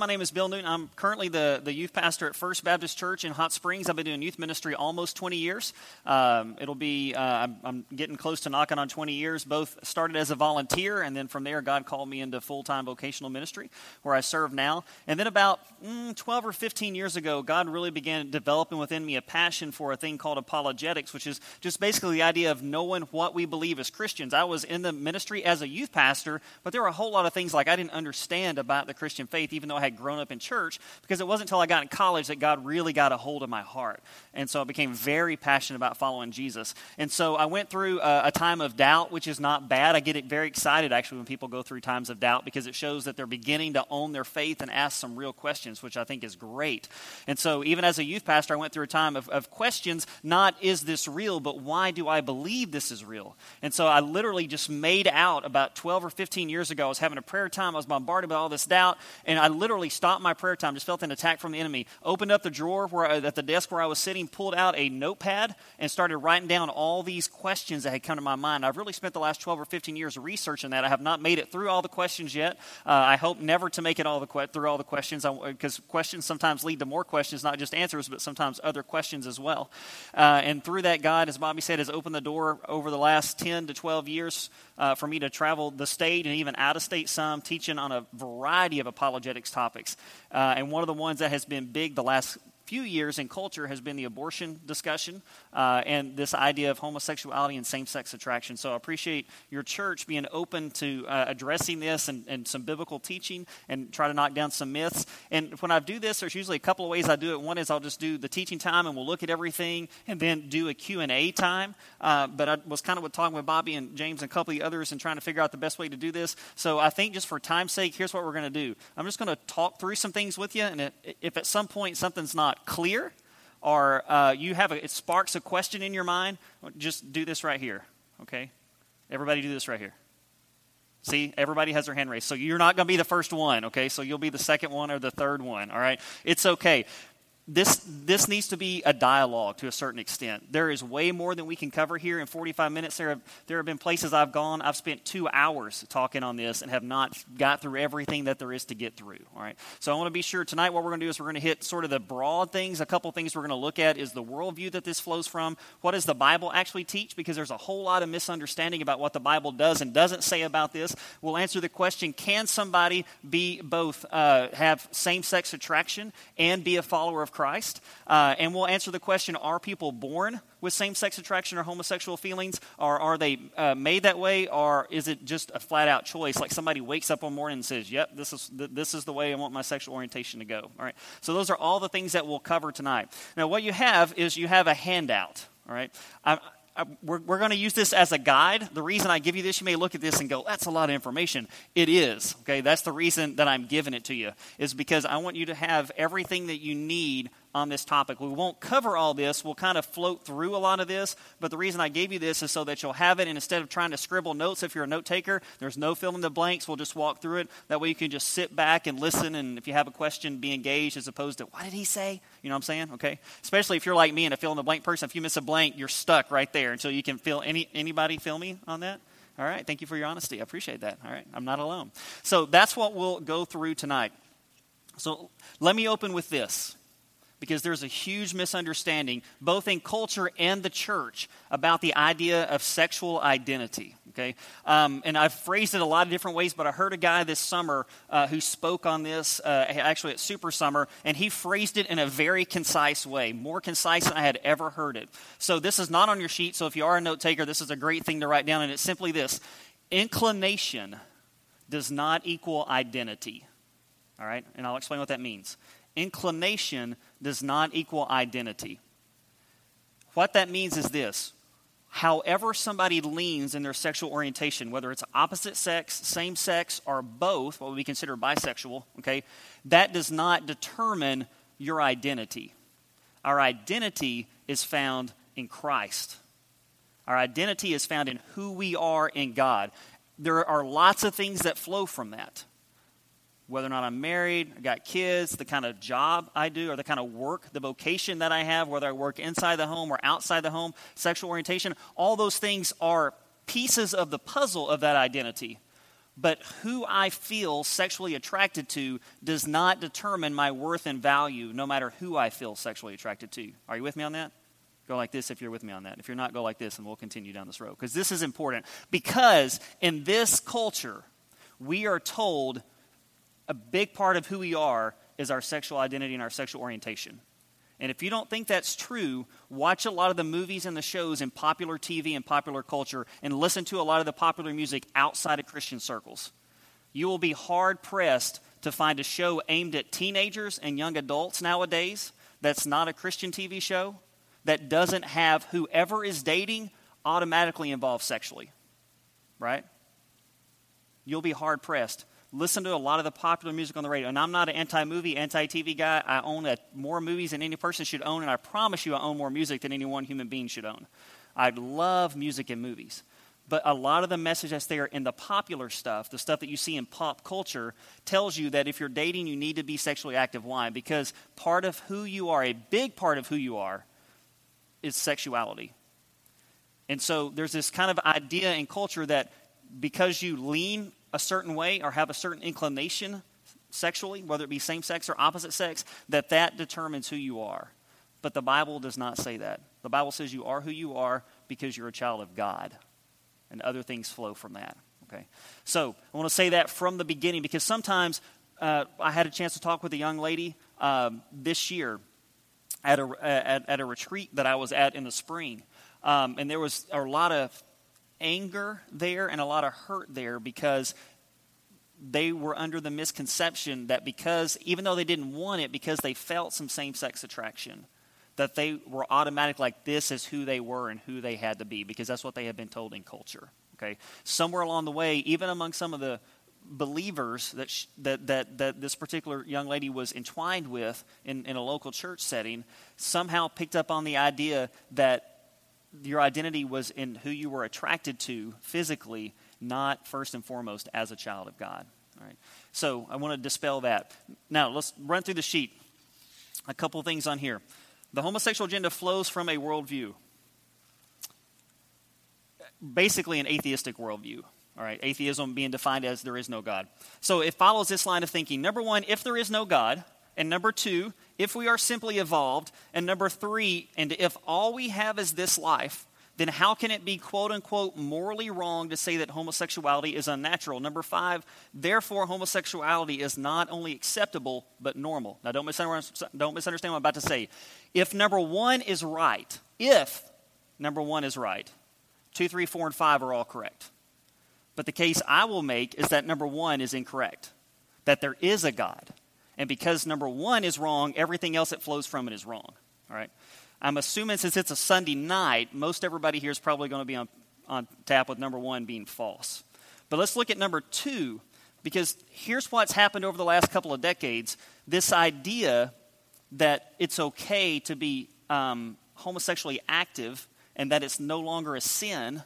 My name is Bill Newton. I'm currently the, the youth pastor at First Baptist Church in Hot Springs. I've been doing youth ministry almost 20 years. Um, it'll be, uh, I'm, I'm, getting close to knocking on 20 years. Both started as a volunteer, and then from there, God called me into full time vocational ministry where I serve now. And then about mm, 12 or 15 years ago, God really began developing within me a passion for a thing called apologetics, which is just basically the idea of knowing what we believe as Christians. I was in the ministry as a youth pastor, but there were a whole lot of things like I didn't understand about the Christian faith, even though I had grown up in church because it wasn't until I got in college that God really got a hold of my heart. And so I became very passionate about following Jesus. And so I went through a, a time of doubt, which is not bad. I get very excited actually when people go through times of doubt because it shows that they're beginning to own their faith and ask some real questions, which I think is great. And so even as a youth pastor, I went through a time of, of questions not is this real, but why do I believe this is real? And so I literally just made out about 12 or 15 years ago. I was having a prayer time. I was bombarded by all this doubt. And I literally stopped stopped my prayer time, just felt an attack from the enemy, opened up the drawer where I, at the desk where I was sitting, pulled out a notepad, and started writing down all these questions that had come to my mind. I've really spent the last 12 or 15 years researching that. I have not made it through all the questions yet. Uh, I hope never to make it all the que- through all the questions, because questions sometimes lead to more questions, not just answers, but sometimes other questions as well. Uh, and through that, God, as Bobby said, has opened the door over the last 10 to 12 years uh, for me to travel the state and even out of state some, teaching on a variety of apologetics topics. Uh, and one of the ones that has been big the last few years in culture has been the abortion discussion uh, and this idea of homosexuality and same sex attraction. So I appreciate your church being open to uh, addressing this and, and, some biblical teaching and try to knock down some myths. And when I do this, there's usually a couple of ways I do it. One is I'll just do the teaching time and we'll look at everything and then do a Q&A time. Uh, but I was kind of talking with Bobby and James and a couple of the others and trying to figure out the best way to do this. So I think just for time's sake, here's what we're going to do. I'm just going to talk through some things with you. And if at some point something's not clear or uh, you have a, it sparks a question in your mind, just do this right here, okay? Everybody do this right here. See, everybody has their hand raised. So you're not going to be the first one, okay? So you'll be the second one or the third one, all right? It's okay this, this needs to be a dialogue to a certain extent. There is way more than we can cover here in 45 minutes. There have, there have been places I've gone, I've spent two hours talking on this and have not got through everything that there is to get through. All right. So I want to be sure tonight what we're going to do is we're going to hit sort of the broad things. A couple things we're going to look at is the worldview that this flows from. What does the Bible actually teach? Because there's a whole lot of misunderstanding about what the Bible does and doesn't say about this. We'll answer the question can somebody be both, uh, have same sex attraction and be a follower of Christ. Uh, and we'll answer the question Are people born with same sex attraction or homosexual feelings? Or are they uh, made that way? Or is it just a flat out choice? Like somebody wakes up one morning and says, Yep, this is, th- this is the way I want my sexual orientation to go. All right. So those are all the things that we'll cover tonight. Now, what you have is you have a handout. All right. I, we're, we're going to use this as a guide. The reason I give you this, you may look at this and go, that's a lot of information. It is, okay? That's the reason that I'm giving it to you, is because I want you to have everything that you need on this topic. We won't cover all this. We'll kind of float through a lot of this. But the reason I gave you this is so that you'll have it. And instead of trying to scribble notes, if you're a note taker, there's no fill in the blanks. We'll just walk through it. That way you can just sit back and listen. And if you have a question, be engaged as opposed to, what did he say? You know what I'm saying? Okay. Especially if you're like me and a fill in the blank person. If you miss a blank, you're stuck right there until you can fill any, anybody fill me on that? All right. Thank you for your honesty. I appreciate that. All right. I'm not alone. So that's what we'll go through tonight. So let me open with this because there's a huge misunderstanding, both in culture and the church, about the idea of sexual identity. Okay? Um, and I've phrased it a lot of different ways, but I heard a guy this summer uh, who spoke on this, uh, actually at Super Summer, and he phrased it in a very concise way, more concise than I had ever heard it. So this is not on your sheet, so if you are a note taker, this is a great thing to write down, and it's simply this inclination does not equal identity. All right? And I'll explain what that means inclination does not equal identity. What that means is this however somebody leans in their sexual orientation, whether it's opposite sex, same sex, or both, what we consider bisexual, okay, that does not determine your identity. Our identity is found in Christ. Our identity is found in who we are in God. There are lots of things that flow from that whether or not I'm married, I got kids, the kind of job I do, or the kind of work, the vocation that I have, whether I work inside the home or outside the home, sexual orientation, all those things are pieces of the puzzle of that identity. but who I feel sexually attracted to does not determine my worth and value, no matter who I feel sexually attracted to. Are you with me on that? Go like this if you're with me on that. If you're not, go like this, and we'll continue down this road. Because this is important. Because in this culture, we are told a big part of who we are is our sexual identity and our sexual orientation. And if you don't think that's true, watch a lot of the movies and the shows in popular TV and popular culture and listen to a lot of the popular music outside of Christian circles. You will be hard pressed to find a show aimed at teenagers and young adults nowadays that's not a Christian TV show that doesn't have whoever is dating automatically involved sexually. Right? You'll be hard pressed listen to a lot of the popular music on the radio. And I'm not an anti movie, anti TV guy. I own a, more movies than any person should own, and I promise you I own more music than any one human being should own. I love music and movies. But a lot of the message that's there in the popular stuff, the stuff that you see in pop culture, tells you that if you're dating, you need to be sexually active. Why? Because part of who you are, a big part of who you are, is sexuality. And so there's this kind of idea in culture that because you lean a certain way or have a certain inclination sexually, whether it be same sex or opposite sex, that that determines who you are. But the Bible does not say that. The Bible says you are who you are because you're a child of God, and other things flow from that. Okay, so I want to say that from the beginning because sometimes uh, I had a chance to talk with a young lady um, this year at a at, at, a retreat that I was at in the spring, um, and there was a lot of anger there and a lot of hurt there because they were under the misconception that because, even though they didn't want it, because they felt some same sex attraction, that they were automatic like this is who they were and who they had to be because that's what they had been told in culture. Okay, somewhere along the way, even among some of the believers that, that, that, that this particular young lady was entwined with in, in a local church setting, somehow picked up on the idea that your identity was in who you were attracted to physically, not first and foremost as a child of God. All right. So I want to dispel that. Now let's run through the sheet. A couple things on here. The homosexual agenda flows from a worldview, basically an atheistic worldview. All right, atheism being defined as there is no God. So it follows this line of thinking. Number one, if there is no God, and number two, if we are simply evolved. And number three, and if all we have is this life, then how can it be quote unquote morally wrong to say that homosexuality is unnatural? Number five, therefore, homosexuality is not only acceptable, but normal. Now, don't misunderstand, don't misunderstand what I'm about to say. If number one is right, if number one is right, two, three, four, and five are all correct. But the case I will make is that number one is incorrect, that there is a God. And because number one is wrong, everything else that flows from it is wrong. All right? I'm assuming since it's a Sunday night, most everybody here is probably going to be on, on tap with number one being false. But let's look at number two, because here's what's happened over the last couple of decades this idea that it's okay to be um, homosexually active and that it's no longer a sin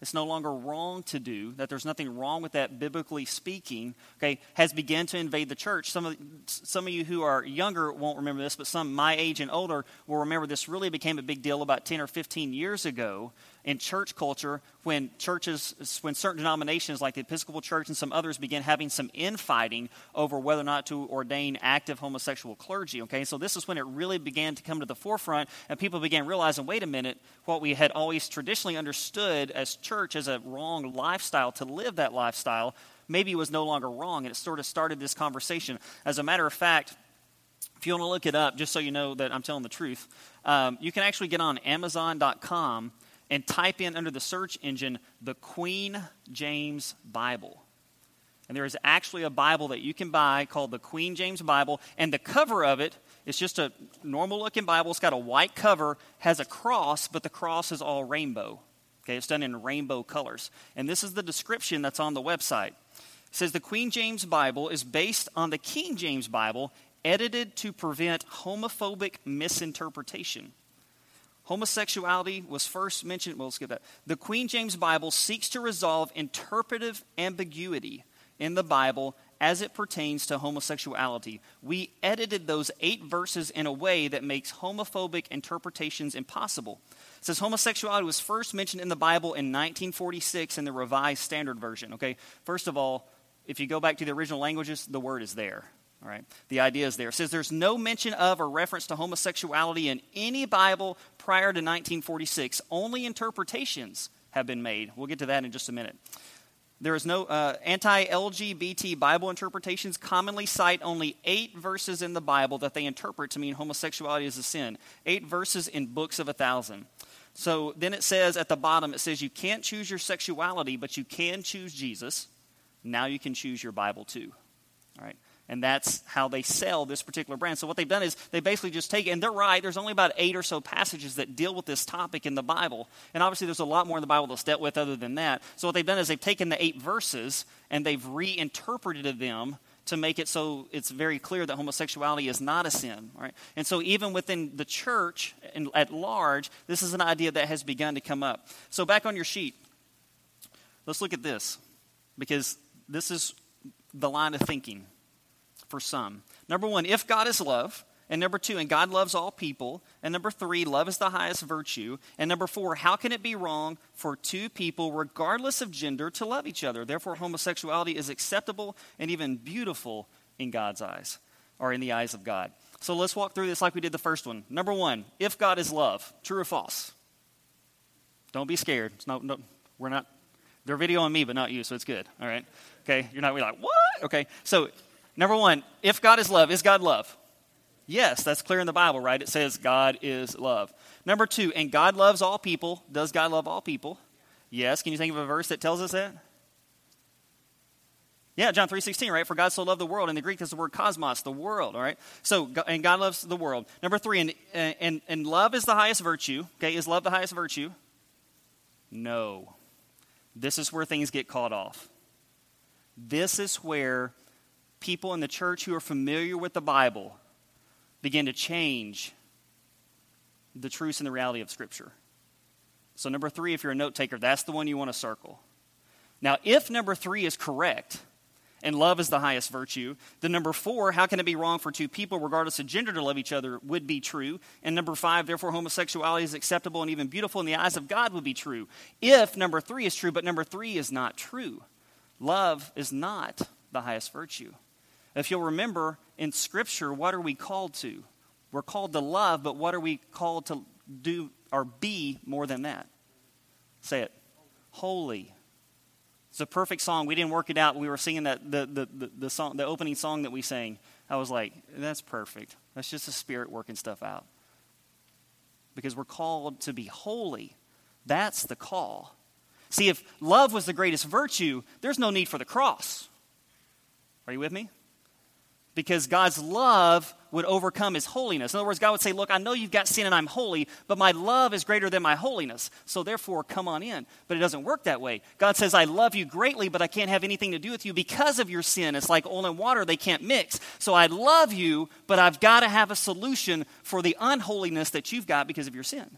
it's no longer wrong to do, that there's nothing wrong with that biblically speaking, okay, has begun to invade the church. Some of, some of you who are younger won't remember this, but some my age and older will remember this really became a big deal about 10 or 15 years ago in church culture when churches, when certain denominations like the Episcopal Church and some others began having some infighting over whether or not to ordain active homosexual clergy. Okay, so this is when it really began to come to the forefront, and people began realizing, wait a minute, what we had always traditionally understood as church as a wrong lifestyle to live that lifestyle maybe was no longer wrong, and it sort of started this conversation. As a matter of fact, if you want to look it up, just so you know that I'm telling the truth, um, you can actually get on Amazon.com and type in under the search engine the Queen James Bible. And there is actually a Bible that you can buy called the Queen James Bible, and the cover of it is just a normal looking Bible. It's got a white cover, has a cross, but the cross is all rainbow. Okay, it's done in rainbow colors. And this is the description that's on the website. It says the Queen James Bible is based on the King James Bible, edited to prevent homophobic misinterpretation. Homosexuality was first mentioned, well, let's get that. The Queen James Bible seeks to resolve interpretive ambiguity in the Bible as it pertains to homosexuality. We edited those eight verses in a way that makes homophobic interpretations impossible. It says homosexuality was first mentioned in the Bible in 1946 in the Revised Standard Version. Okay, first of all, if you go back to the original languages, the word is there. All right, the idea is there. It says there's no mention of or reference to homosexuality in any Bible prior to 1946. Only interpretations have been made. We'll get to that in just a minute. There is no uh, anti LGBT Bible interpretations commonly cite only eight verses in the Bible that they interpret to mean homosexuality is a sin. Eight verses in books of a thousand. So then it says at the bottom, it says you can't choose your sexuality, but you can choose Jesus. Now you can choose your Bible too. All right. And that's how they sell this particular brand. So what they've done is they basically just take it, and they're right. There's only about eight or so passages that deal with this topic in the Bible. And obviously, there's a lot more in the Bible to step with other than that. So what they've done is they've taken the eight verses and they've reinterpreted them to make it so it's very clear that homosexuality is not a sin. Right? And so even within the church and at large, this is an idea that has begun to come up. So back on your sheet, let's look at this because this is the line of thinking for some. Number one, if God is love. And number two, and God loves all people. And number three, love is the highest virtue. And number four, how can it be wrong for two people, regardless of gender, to love each other? Therefore, homosexuality is acceptable and even beautiful in God's eyes, or in the eyes of God. So let's walk through this like we did the first one. Number one, if God is love, true or false? Don't be scared. It's not, no, we're not, they're videoing me, but not you, so it's good. All right? Okay? You're not really like, what? Okay. So Number one, if God is love, is God love? Yes, that's clear in the Bible, right? It says God is love. Number two, and God loves all people. Does God love all people? Yes. Can you think of a verse that tells us that? Yeah, John 3.16, right? For God so loved the world. In the Greek, that's the word cosmos, the world, all right? So, and God loves the world. Number three, and, and, and love is the highest virtue. Okay, is love the highest virtue? No. This is where things get caught off. This is where people in the church who are familiar with the Bible begin to change the truths and the reality of Scripture. So, number three, if you're a note taker, that's the one you want to circle. Now, if number three is correct, and love is the highest virtue, then number four, how can it be wrong for two people, regardless of gender, to love each other, would be true. And number five, therefore, homosexuality is acceptable and even beautiful in the eyes of God would be true. If number three is true, but number three is not true, love is not the highest virtue. If you'll remember in Scripture, what are we called to? We're called to love, but what are we called to do or be more than that? Say it. Holy. It's a perfect song. We didn't work it out. We were singing that the, the, the, the song, the opening song that we sang. I was like, that's perfect. That's just the Spirit working stuff out. Because we're called to be holy. That's the call. See, if love was the greatest virtue, there's no need for the cross. Are you with me? Because God's love would overcome his holiness. In other words, God would say, Look, I know you've got sin and I'm holy, but my love is greater than my holiness. So therefore, come on in. But it doesn't work that way. God says, I love you greatly, but I can't have anything to do with you because of your sin. It's like oil and water, they can't mix. So I love you, but I've got to have a solution for the unholiness that you've got because of your sin.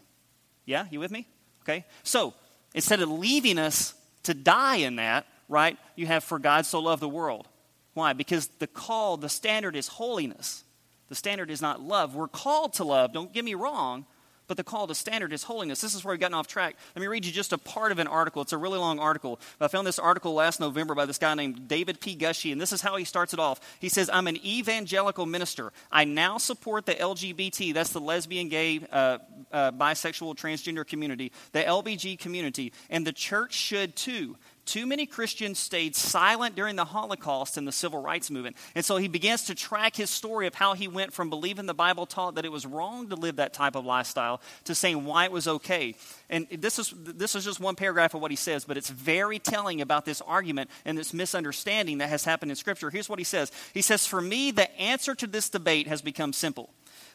Yeah, you with me? Okay. So instead of leaving us to die in that, right, you have for God so loved the world. Why? Because the call, the standard is holiness. The standard is not love. We're called to love, don't get me wrong, but the call to standard is holiness. This is where we've gotten off track. Let me read you just a part of an article. It's a really long article. I found this article last November by this guy named David P. Gushee, and this is how he starts it off. He says, I'm an evangelical minister. I now support the LGBT, that's the lesbian, gay, uh, uh, bisexual, transgender community, the LBG community, and the church should too too many Christians stayed silent during the Holocaust and the civil rights movement. And so he begins to track his story of how he went from believing the Bible taught that it was wrong to live that type of lifestyle to saying why it was okay. And this is, this is just one paragraph of what he says, but it's very telling about this argument and this misunderstanding that has happened in Scripture. Here's what he says He says, For me, the answer to this debate has become simple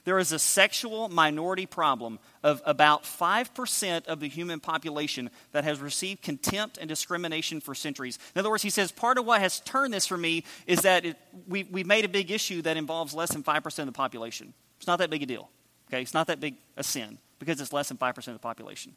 there is a sexual minority problem of about 5% of the human population that has received contempt and discrimination for centuries. In other words, he says part of what has turned this for me is that it, we, we've made a big issue that involves less than 5% of the population. It's not that big a deal. Okay? It's not that big a sin because it's less than 5% of the population.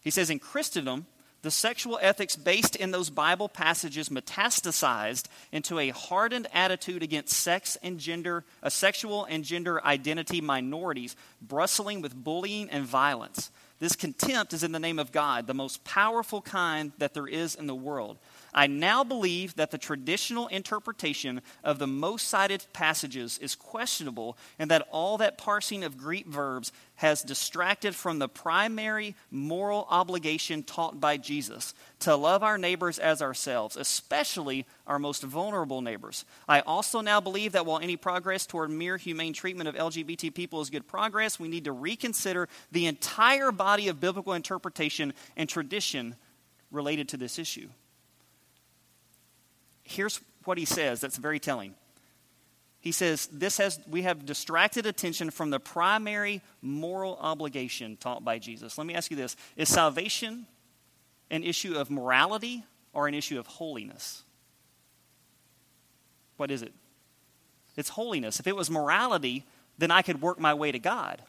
He says in Christendom, the sexual ethics based in those Bible passages metastasized into a hardened attitude against sex and gender, a sexual and gender identity minorities, bristling with bullying and violence. This contempt is in the name of God, the most powerful kind that there is in the world. I now believe that the traditional interpretation of the most cited passages is questionable and that all that parsing of Greek verbs has distracted from the primary moral obligation taught by Jesus to love our neighbors as ourselves, especially our most vulnerable neighbors. I also now believe that while any progress toward mere humane treatment of LGBT people is good progress, we need to reconsider the entire body of biblical interpretation and tradition related to this issue here's what he says that's very telling. He says, this has, we have distracted attention from the primary moral obligation taught by Jesus. Let me ask you this Is salvation an issue of morality or an issue of holiness? What is it? It's holiness. If it was morality, then I could work my way to God.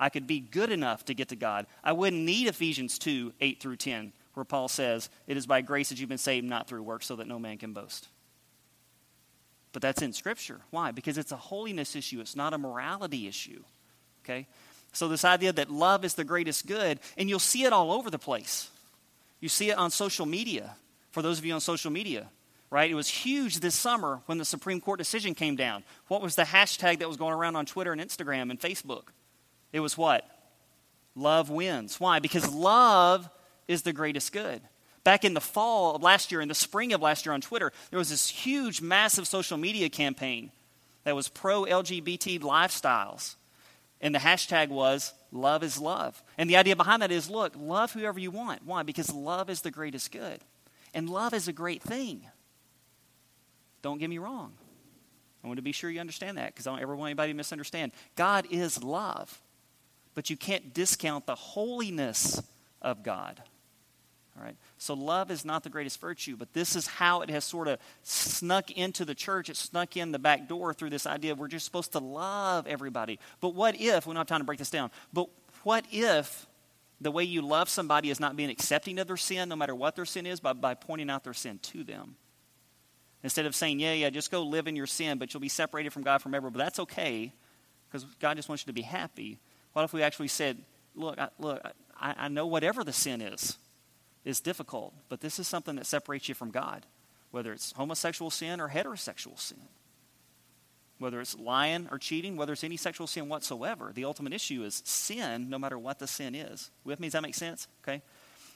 I could be good enough to get to God. I wouldn't need Ephesians 2 8 through 10 where Paul says, It is by grace that you've been saved, not through works, so that no man can boast. But that's in Scripture. Why? Because it's a holiness issue, it's not a morality issue. Okay? So, this idea that love is the greatest good, and you'll see it all over the place. You see it on social media, for those of you on social media, right? It was huge this summer when the Supreme Court decision came down. What was the hashtag that was going around on Twitter and Instagram and Facebook? It was what? Love wins. Why? Because love is the greatest good. Back in the fall of last year, in the spring of last year on Twitter, there was this huge, massive social media campaign that was pro LGBT lifestyles. And the hashtag was love is love. And the idea behind that is look, love whoever you want. Why? Because love is the greatest good. And love is a great thing. Don't get me wrong. I want to be sure you understand that because I don't ever want anybody to misunderstand. God is love, but you can't discount the holiness of God. All right? So love is not the greatest virtue, but this is how it has sort of snuck into the church. It snuck in the back door through this idea we're just supposed to love everybody. But what if, we don't have time to break this down, but what if the way you love somebody is not being accepting of their sin, no matter what their sin is, by, by pointing out their sin to them? Instead of saying, yeah, yeah, just go live in your sin, but you'll be separated from God forever, but that's okay because God just wants you to be happy. What if we actually said, look, I, look, I, I know whatever the sin is is difficult, but this is something that separates you from God, whether it's homosexual sin or heterosexual sin. Whether it's lying or cheating, whether it's any sexual sin whatsoever, the ultimate issue is sin, no matter what the sin is. With me? Does that make sense? Okay?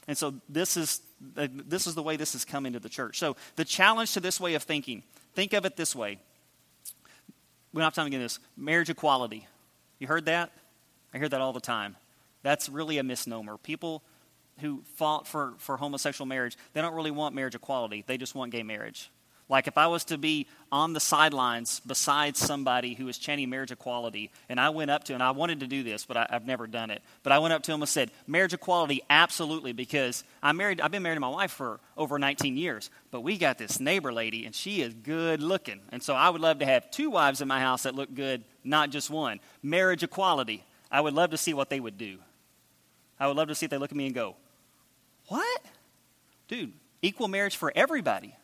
And so this is, uh, this is the way this has come into the church. So the challenge to this way of thinking, think of it this way. We don't have time to get this. Marriage equality. You heard that? I hear that all the time. That's really a misnomer. People who fought for, for homosexual marriage, they don't really want marriage equality. They just want gay marriage. Like if I was to be on the sidelines beside somebody who was chanting marriage equality, and I went up to, and I wanted to do this, but I, have never done it. But I went up to him and said, "Marriage equality, absolutely," because I'm married. I've been married to my wife for over 19 years, but we got this neighbor lady, and she is good looking, and so I would love to have two wives in my house that look good, not just one. Marriage equality. I would love to see what they would do. I would love to see if they look at me and go, What? Dude, equal marriage for everybody.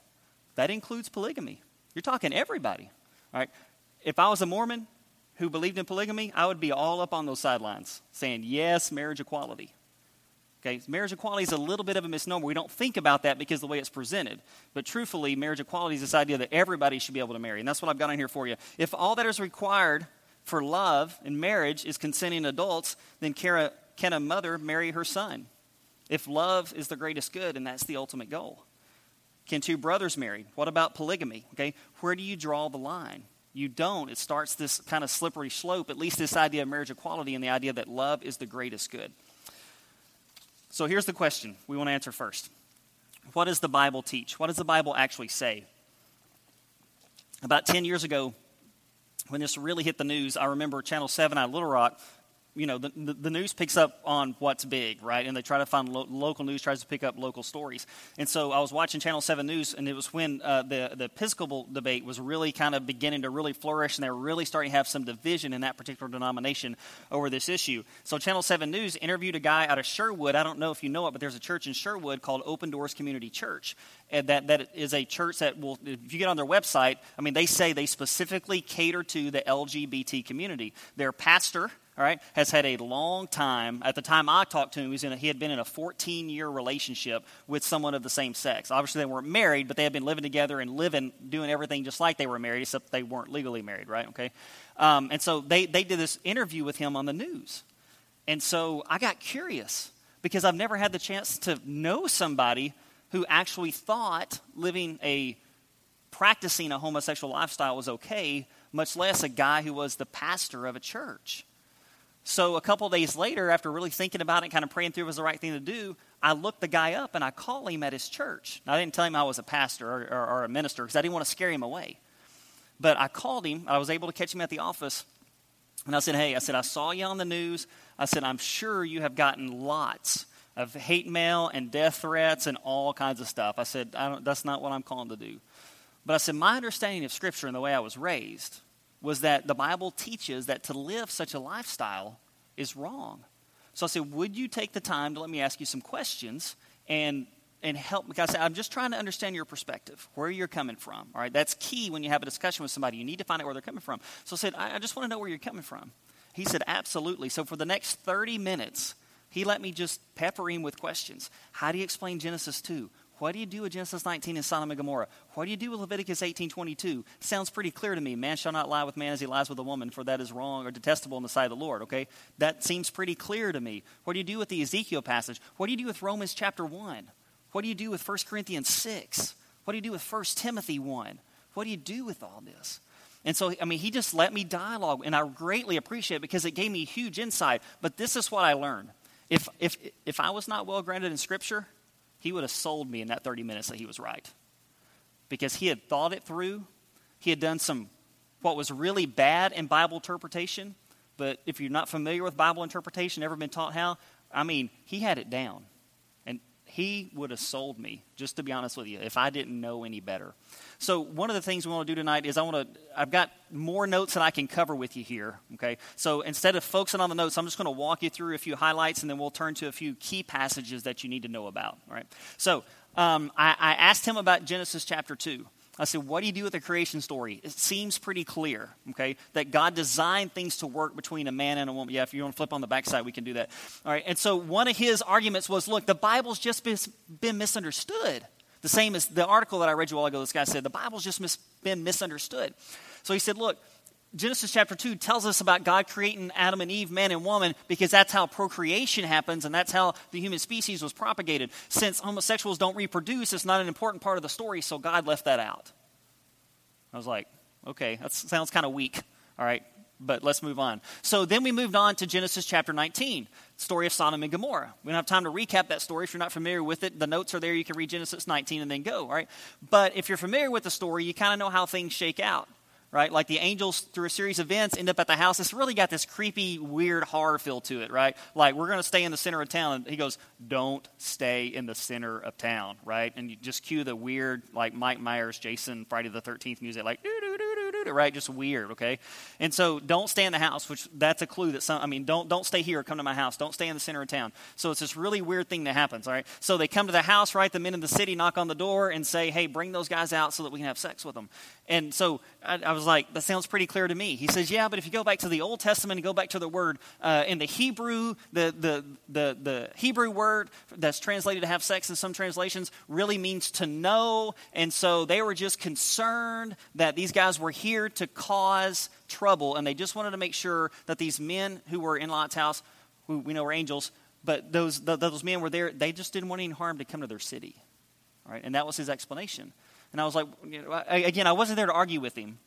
That includes polygamy. You're talking everybody. All right. If I was a Mormon who believed in polygamy, I would be all up on those sidelines saying, yes, marriage equality. Okay, marriage equality is a little bit of a misnomer. We don't think about that because the way it's presented. But truthfully, marriage equality is this idea that everybody should be able to marry. And that's what I've got on here for you. If all that is required for love in marriage is consenting adults, then can a mother marry her son? If love is the greatest good and that's the ultimate goal. Can two brothers marry? What about polygamy? Okay, where do you draw the line? You don't. It starts this kind of slippery slope, at least this idea of marriage equality and the idea that love is the greatest good. So here's the question we want to answer first What does the Bible teach? What does the Bible actually say? About 10 years ago, when this really hit the news, I remember Channel 7 out of Little Rock you know, the, the news picks up on what's big, right? And they try to find lo- local news, tries to pick up local stories. And so I was watching Channel 7 News, and it was when uh, the, the Episcopal debate was really kind of beginning to really flourish, and they were really starting to have some division in that particular denomination over this issue. So Channel 7 News interviewed a guy out of Sherwood. I don't know if you know it, but there's a church in Sherwood called Open Doors Community Church. And that, that is a church that will, if you get on their website, I mean, they say they specifically cater to the LGBT community. Their pastor, all right, has had a long time. At the time I talked to him, he, a, he had been in a 14 year relationship with someone of the same sex. Obviously, they weren't married, but they had been living together and living, doing everything just like they were married, except they weren't legally married, right? Okay. Um, and so they, they did this interview with him on the news. And so I got curious because I've never had the chance to know somebody who actually thought living a practicing a homosexual lifestyle was okay, much less a guy who was the pastor of a church. So a couple days later, after really thinking about it, kind of praying through it was the right thing to do, I looked the guy up and I called him at his church. Now, I didn't tell him I was a pastor or, or, or a minister because I didn't want to scare him away. But I called him. I was able to catch him at the office. And I said, Hey, I said, I saw you on the news. I said, I'm sure you have gotten lots of hate mail and death threats and all kinds of stuff. I said, I that's not what I'm calling to do. But I said, My understanding of Scripture and the way I was raised was that the Bible teaches that to live such a lifestyle is wrong. So I said, Would you take the time to let me ask you some questions and and help because I'm just trying to understand your perspective, where you're coming from. All right, that's key when you have a discussion with somebody. You need to find out where they're coming from. So I said, I, I just want to know where you're coming from. He said, absolutely. So for the next 30 minutes, he let me just pepper him with questions. How do you explain Genesis 2? What do you do with Genesis 19 and Sodom and Gomorrah? What do you do with Leviticus 18:22? Sounds pretty clear to me. Man shall not lie with man as he lies with a woman, for that is wrong or detestable in the sight of the Lord. Okay, that seems pretty clear to me. What do you do with the Ezekiel passage? What do you do with Romans chapter 1? What do you do with 1 Corinthians 6? What do you do with 1 Timothy 1? What do you do with all this? And so, I mean, he just let me dialogue, and I greatly appreciate it because it gave me huge insight. But this is what I learned. If, if, if I was not well grounded in Scripture, he would have sold me in that 30 minutes that he was right. Because he had thought it through, he had done some, what was really bad in Bible interpretation. But if you're not familiar with Bible interpretation, never been taught how, I mean, he had it down. He would have sold me, just to be honest with you, if I didn't know any better. So one of the things we want to do tonight is I want to I've got more notes that I can cover with you here, okay? So instead of focusing on the notes, I'm just going to walk you through a few highlights and then we'll turn to a few key passages that you need to know about, all right? So um, I, I asked him about Genesis chapter 2. I said, What do you do with the creation story? It seems pretty clear, okay, that God designed things to work between a man and a woman. Yeah, if you want to flip on the backside, we can do that. All right, and so one of his arguments was look, the Bible's just been misunderstood. The same as the article that I read you a while ago, this guy said, the Bible's just mis- been misunderstood. So he said, look, Genesis chapter 2 tells us about God creating Adam and Eve, man and woman, because that's how procreation happens and that's how the human species was propagated. Since homosexuals don't reproduce, it's not an important part of the story, so God left that out. I was like, okay, that sounds kind of weak. All right, but let's move on. So then we moved on to Genesis chapter 19, story of Sodom and Gomorrah. We don't have time to recap that story. If you're not familiar with it, the notes are there. You can read Genesis 19 and then go, all right? But if you're familiar with the story, you kind of know how things shake out, right? Like the angels, through a series of events, end up at the house. It's really got this creepy, weird horror feel to it, right? Like, we're going to stay in the center of town. And he goes, don't stay in the center of town, right? And you just cue the weird, like Mike Myers, Jason, Friday the 13th music, like, doo doo doo right? Just weird, okay? And so don't stay in the house, which that's a clue that some, I mean, don't, don't stay here, come to my house. Don't stay in the center of town. So it's this really weird thing that happens, all right? So they come to the house, right? The men in the city knock on the door and say, hey, bring those guys out so that we can have sex with them. And so I, I was like, that sounds pretty clear to me. He says, yeah, but if you go back to the Old Testament and go back to the word uh, in the Hebrew, the, the, the, the Hebrew word that's translated to have sex in some translations really means to know. And so they were just concerned that these guys were here to cause trouble, and they just wanted to make sure that these men who were in Lot's house, who we know were angels, but those, the, those men were there, they just didn't want any harm to come to their city. All right? And that was his explanation. And I was like, you know, I, again, I wasn't there to argue with him.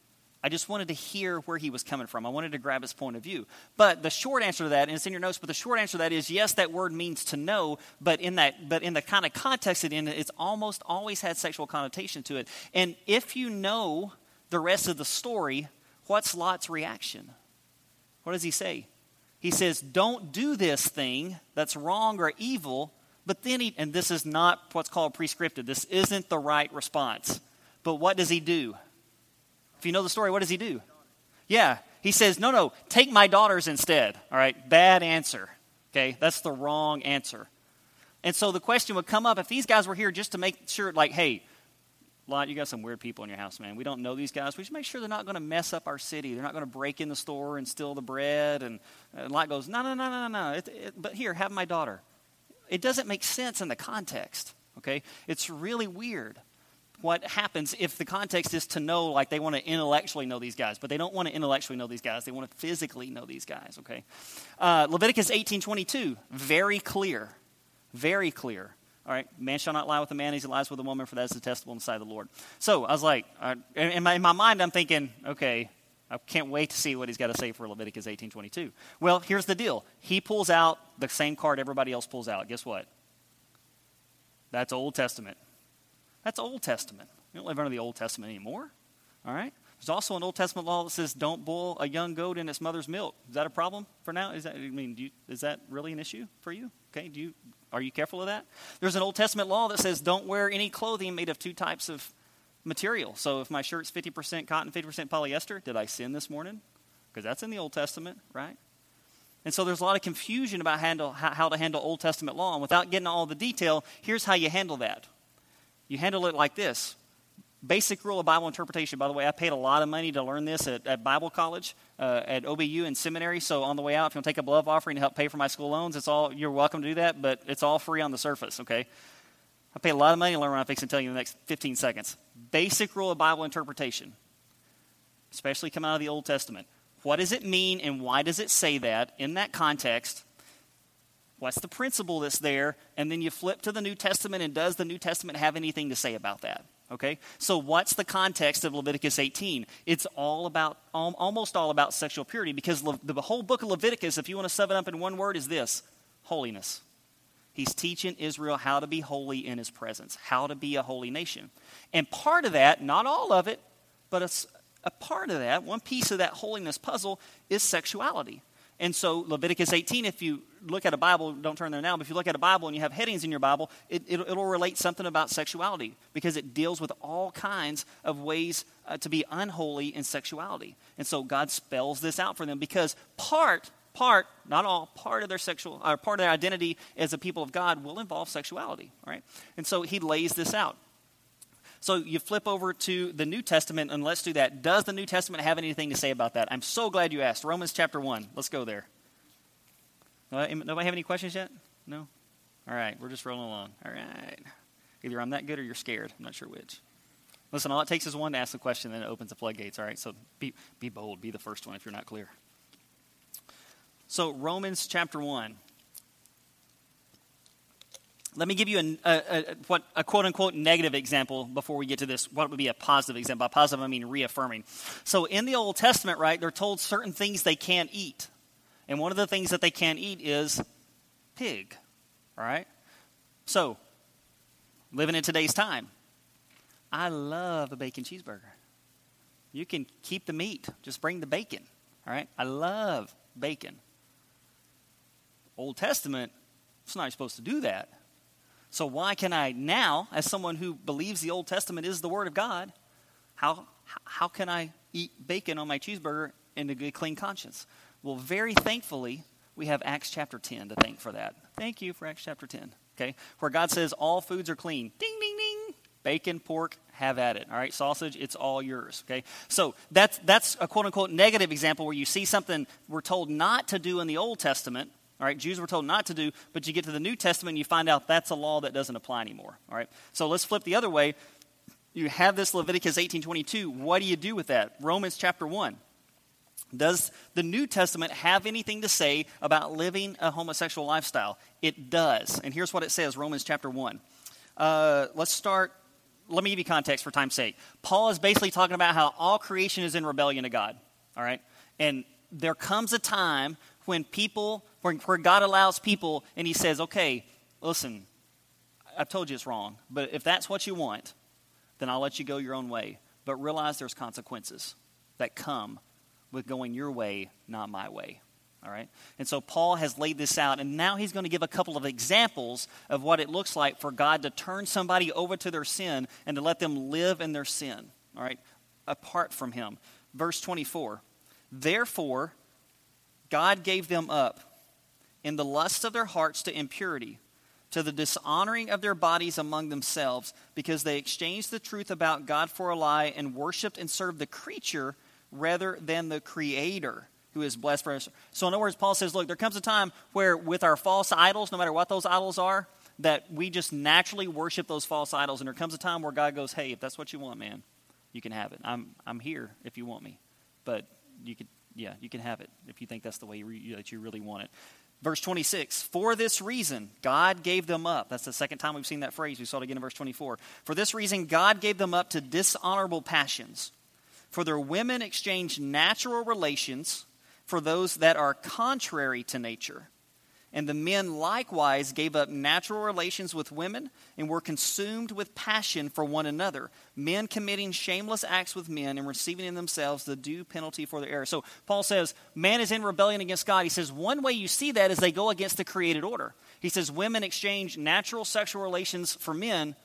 I just wanted to hear where he was coming from. I wanted to grab his point of view. But the short answer to that, and it's in your notes, but the short answer to that is yes, that word means to know, but in that, but in the kind of context it in, it's almost always had sexual connotation to it. And if you know the rest of the story, what's Lot's reaction? What does he say? He says, Don't do this thing that's wrong or evil. But then he, and this is not what's called prescriptive, this isn't the right response. But what does he do? If you know the story, what does he do? Yeah, he says, No, no, take my daughters instead. All right, bad answer. Okay, that's the wrong answer. And so the question would come up if these guys were here just to make sure, like, hey, Lot, you got some weird people in your house, man. We don't know these guys. We should make sure they're not going to mess up our city. They're not going to break in the store and steal the bread. And, and Lot goes, no, no, no, no, no. It, but here, have my daughter. It doesn't make sense in the context, okay? It's really weird what happens if the context is to know, like they want to intellectually know these guys, but they don't want to intellectually know these guys. They want to physically know these guys, okay? Uh, Leviticus 18.22, very clear, very clear. All right, man shall not lie with a man as he lies with a woman, for that is detestable in the sight of the Lord. So I was like, in, my, in my mind, I'm thinking, okay, I can't wait to see what he's got to say for Leviticus 18:22. Well, here's the deal. He pulls out the same card everybody else pulls out. Guess what? That's Old Testament. That's Old Testament. We don't live under the Old Testament anymore. All right? There's also an Old Testament law that says don't boil a young goat in its mother's milk. Is that a problem for now? Is that I mean, you, is that really an issue for you? Okay, do you are you careful of that? There's an Old Testament law that says don't wear any clothing made of two types of material. So if my shirt's 50% cotton, 50% polyester, did I sin this morning? Because that's in the Old Testament, right? And so there's a lot of confusion about handle, how to handle Old Testament law. And without getting all the detail, here's how you handle that. You handle it like this basic rule of Bible interpretation. By the way, I paid a lot of money to learn this at, at Bible college, uh, at OBU and seminary. So on the way out, if you want to take a love offering to help pay for my school loans, it's all you're welcome to do that, but it's all free on the surface. Okay. I paid a lot of money to learn what I'm fixing to tell you in the next 15 seconds. Basic rule of Bible interpretation, especially coming out of the Old Testament. What does it mean and why does it say that in that context? What's the principle that's there? And then you flip to the New Testament, and does the New Testament have anything to say about that? Okay? So, what's the context of Leviticus 18? It's all about, almost all about sexual purity because the whole book of Leviticus, if you want to sum it up in one word, is this holiness. He's teaching Israel how to be holy in his presence, how to be a holy nation. And part of that, not all of it, but a, a part of that, one piece of that holiness puzzle is sexuality. And so, Leviticus 18, if you look at a Bible, don't turn there now, but if you look at a Bible and you have headings in your Bible, it, will relate something about sexuality because it deals with all kinds of ways uh, to be unholy in sexuality. And so, God spells this out for them because part, part, not all, part of their sexual, or part of their identity as a people of God will involve sexuality, right? And so, He lays this out. So you flip over to the New Testament, and let's do that. Does the New Testament have anything to say about that? I'm so glad you asked. Romans chapter 1. Let's go there. Uh, nobody have any questions yet? No? All right, we're just rolling along. All right. Either I'm that good or you're scared. I'm not sure which. Listen, all it takes is one to ask the question, then it opens the floodgates. All right, so be, be bold. Be the first one if you're not clear. So, Romans chapter 1. Let me give you a, a, what, a quote unquote negative example before we get to this. What would be a positive example? By positive, I mean reaffirming. So in the Old Testament, right, they're told certain things they can't eat. And one of the things that they can't eat is pig, right? So, living in today's time, I love a bacon cheeseburger. You can keep the meat, just bring the bacon, all right? I love bacon. Old Testament, it's not supposed to do that. So, why can I now, as someone who believes the Old Testament is the Word of God, how, how can I eat bacon on my cheeseburger in a good, clean conscience? Well, very thankfully, we have Acts chapter 10 to thank for that. Thank you for Acts chapter 10, okay? Where God says all foods are clean. Ding, ding, ding. Bacon, pork, have at it. All right, sausage, it's all yours. Okay, so that's that's a quote unquote negative example where you see something we're told not to do in the Old Testament, all right, Jews were told not to do, but you get to the New Testament and you find out that's a law that doesn't apply anymore. All right, so let's flip the other way. You have this Leviticus 18:22. What do you do with that? Romans chapter 1. Does the New Testament have anything to say about living a homosexual lifestyle? It does. And here's what it says Romans chapter 1. Uh, let's start. Let me give you context for time's sake. Paul is basically talking about how all creation is in rebellion to God. All right? And there comes a time when people where, where God allows people and He says, okay, listen, I've told you it's wrong, but if that's what you want, then I'll let you go your own way. But realize there's consequences that come with going your way, not my way. All right? And so Paul has laid this out, and now he's going to give a couple of examples of what it looks like for God to turn somebody over to their sin and to let them live in their sin, all right, apart from him. Verse 24 Therefore, God gave them up in the lust of their hearts to impurity, to the dishonoring of their bodies among themselves, because they exchanged the truth about God for a lie and worshiped and served the creature rather than the Creator who is blessed forever. So, in other words, Paul says, look, there comes a time where with our false idols, no matter what those idols are, that we just naturally worship those false idols. And there comes a time where God goes, hey, if that's what you want, man, you can have it. I'm, I'm here if you want me. But you could, yeah, you can have it if you think that's the way you, that you really want it. Verse 26, for this reason, God gave them up. That's the second time we've seen that phrase. We saw it again in verse 24. For this reason, God gave them up to dishonorable passions. For their women exchanged natural relations for those that are contrary to nature. And the men likewise gave up natural relations with women and were consumed with passion for one another, men committing shameless acts with men and receiving in themselves the due penalty for their error. So Paul says, man is in rebellion against God. He says, one way you see that is they go against the created order. He says, women exchange natural sexual relations for men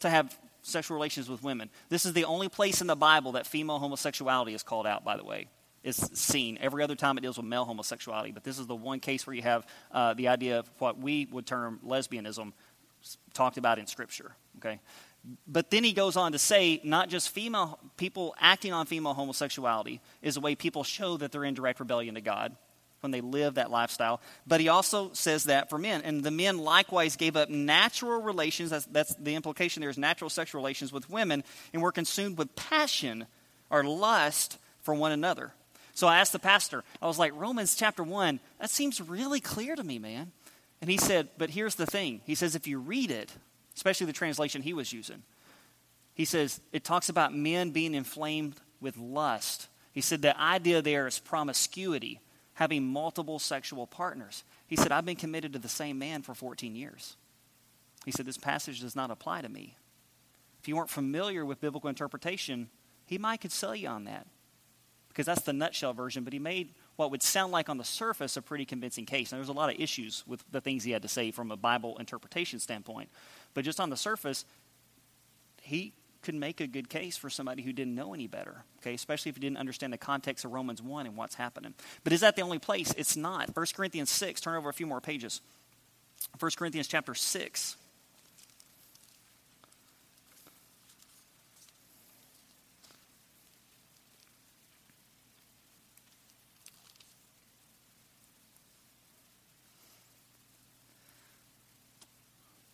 to have sexual relations with women. This is the only place in the Bible that female homosexuality is called out, by the way is seen. Every other time it deals with male homosexuality, but this is the one case where you have uh, the idea of what we would term lesbianism talked about in Scripture. Okay, but then he goes on to say not just female people acting on female homosexuality is a way people show that they're in direct rebellion to God when they live that lifestyle. But he also says that for men. And the men likewise gave up natural relations, that's, that's the implication there is natural sexual relations with women, and were consumed with passion or lust for one another. So I asked the pastor, I was like, Romans chapter 1, that seems really clear to me, man. And he said, but here's the thing. He says, if you read it, especially the translation he was using, he says, it talks about men being inflamed with lust. He said, the idea there is promiscuity, having multiple sexual partners. He said, I've been committed to the same man for 14 years. He said, this passage does not apply to me. If you weren't familiar with biblical interpretation, he might could sell you on that because that's the nutshell version, but he made what would sound like on the surface a pretty convincing case. And there's a lot of issues with the things he had to say from a Bible interpretation standpoint. But just on the surface, he could make a good case for somebody who didn't know any better, okay, especially if you didn't understand the context of Romans 1 and what's happening. But is that the only place? It's not. 1 Corinthians 6, turn over a few more pages. 1 Corinthians chapter 6.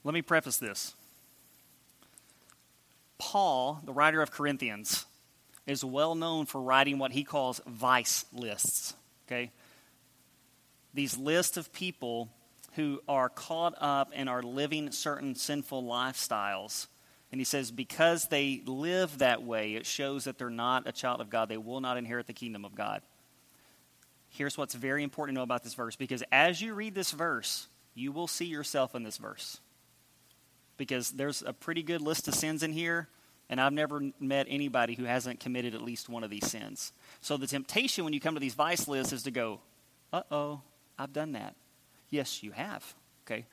Let me preface this. Paul, the writer of Corinthians, is well known for writing what he calls vice lists. Okay? These lists of people who are caught up and are living certain sinful lifestyles. And he says, because they live that way, it shows that they're not a child of God. They will not inherit the kingdom of God. Here's what's very important to know about this verse because as you read this verse, you will see yourself in this verse because there's a pretty good list of sins in here, and I've never met anybody who hasn't committed at least one of these sins. So the temptation when you come to these vice lists is to go, uh oh, I've done that. Yes, you have. Okay.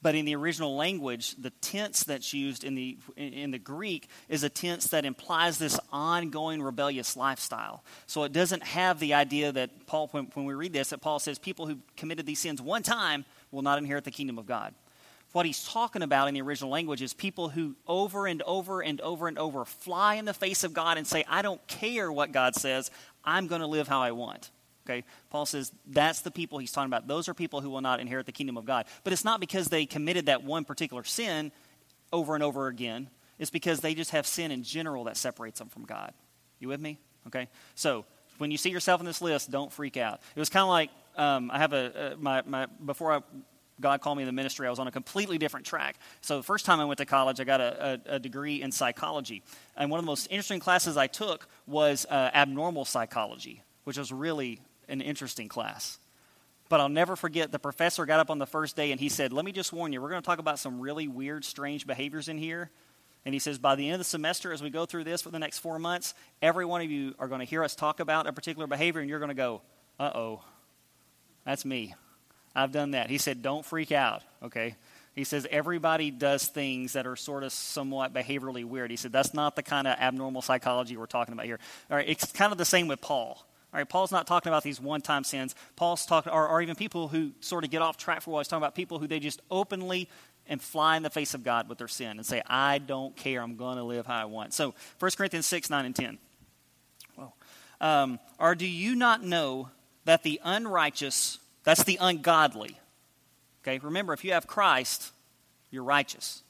But in the original language, the tense that's used in the, in the Greek is a tense that implies this ongoing rebellious lifestyle. So it doesn't have the idea that Paul, when, when we read this, that Paul says people who committed these sins one time will not inherit the kingdom of God what he's talking about in the original language is people who over and over and over and over fly in the face of God and say, I don't care what God says, I'm going to live how I want. Okay? Paul says that's the people he's talking about. Those are people who will not inherit the kingdom of God. But it's not because they committed that one particular sin over and over again. It's because they just have sin in general that separates them from God. You with me? Okay? So, when you see yourself in this list, don't freak out. It was kind of like um, I have a, uh, my, my, before I God called me the ministry, I was on a completely different track. So the first time I went to college, I got a, a, a degree in psychology. And one of the most interesting classes I took was uh, abnormal psychology, which was really an interesting class. But I'll never forget the professor got up on the first day and he said, Let me just warn you, we're going to talk about some really weird, strange behaviors in here. And he says, By the end of the semester, as we go through this for the next four months, every one of you are going to hear us talk about a particular behavior and you're going to go, Uh oh That's me. I've done that. He said, don't freak out, okay? He says, everybody does things that are sort of somewhat behaviorally weird. He said, that's not the kind of abnormal psychology we're talking about here. All right, it's kind of the same with Paul. All right, Paul's not talking about these one time sins. Paul's talking, or, or even people who sort of get off track for a while. He's talking about people who they just openly and fly in the face of God with their sin and say, I don't care. I'm going to live how I want. So, 1 Corinthians 6, 9, and 10. Well, um, or do you not know that the unrighteous, that's the ungodly, okay? Remember, if you have Christ, you're righteous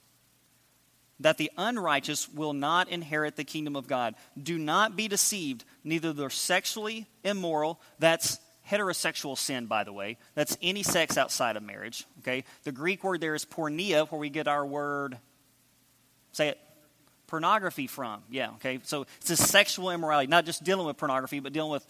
that the unrighteous will not inherit the kingdom of God. Do not be deceived, neither the sexually immoral, that's heterosexual sin, by the way, that's any sex outside of marriage, okay? The Greek word there is porneia, where we get our word, say it, pornography from. Yeah, okay? So it's a sexual immorality, not just dealing with pornography, but dealing with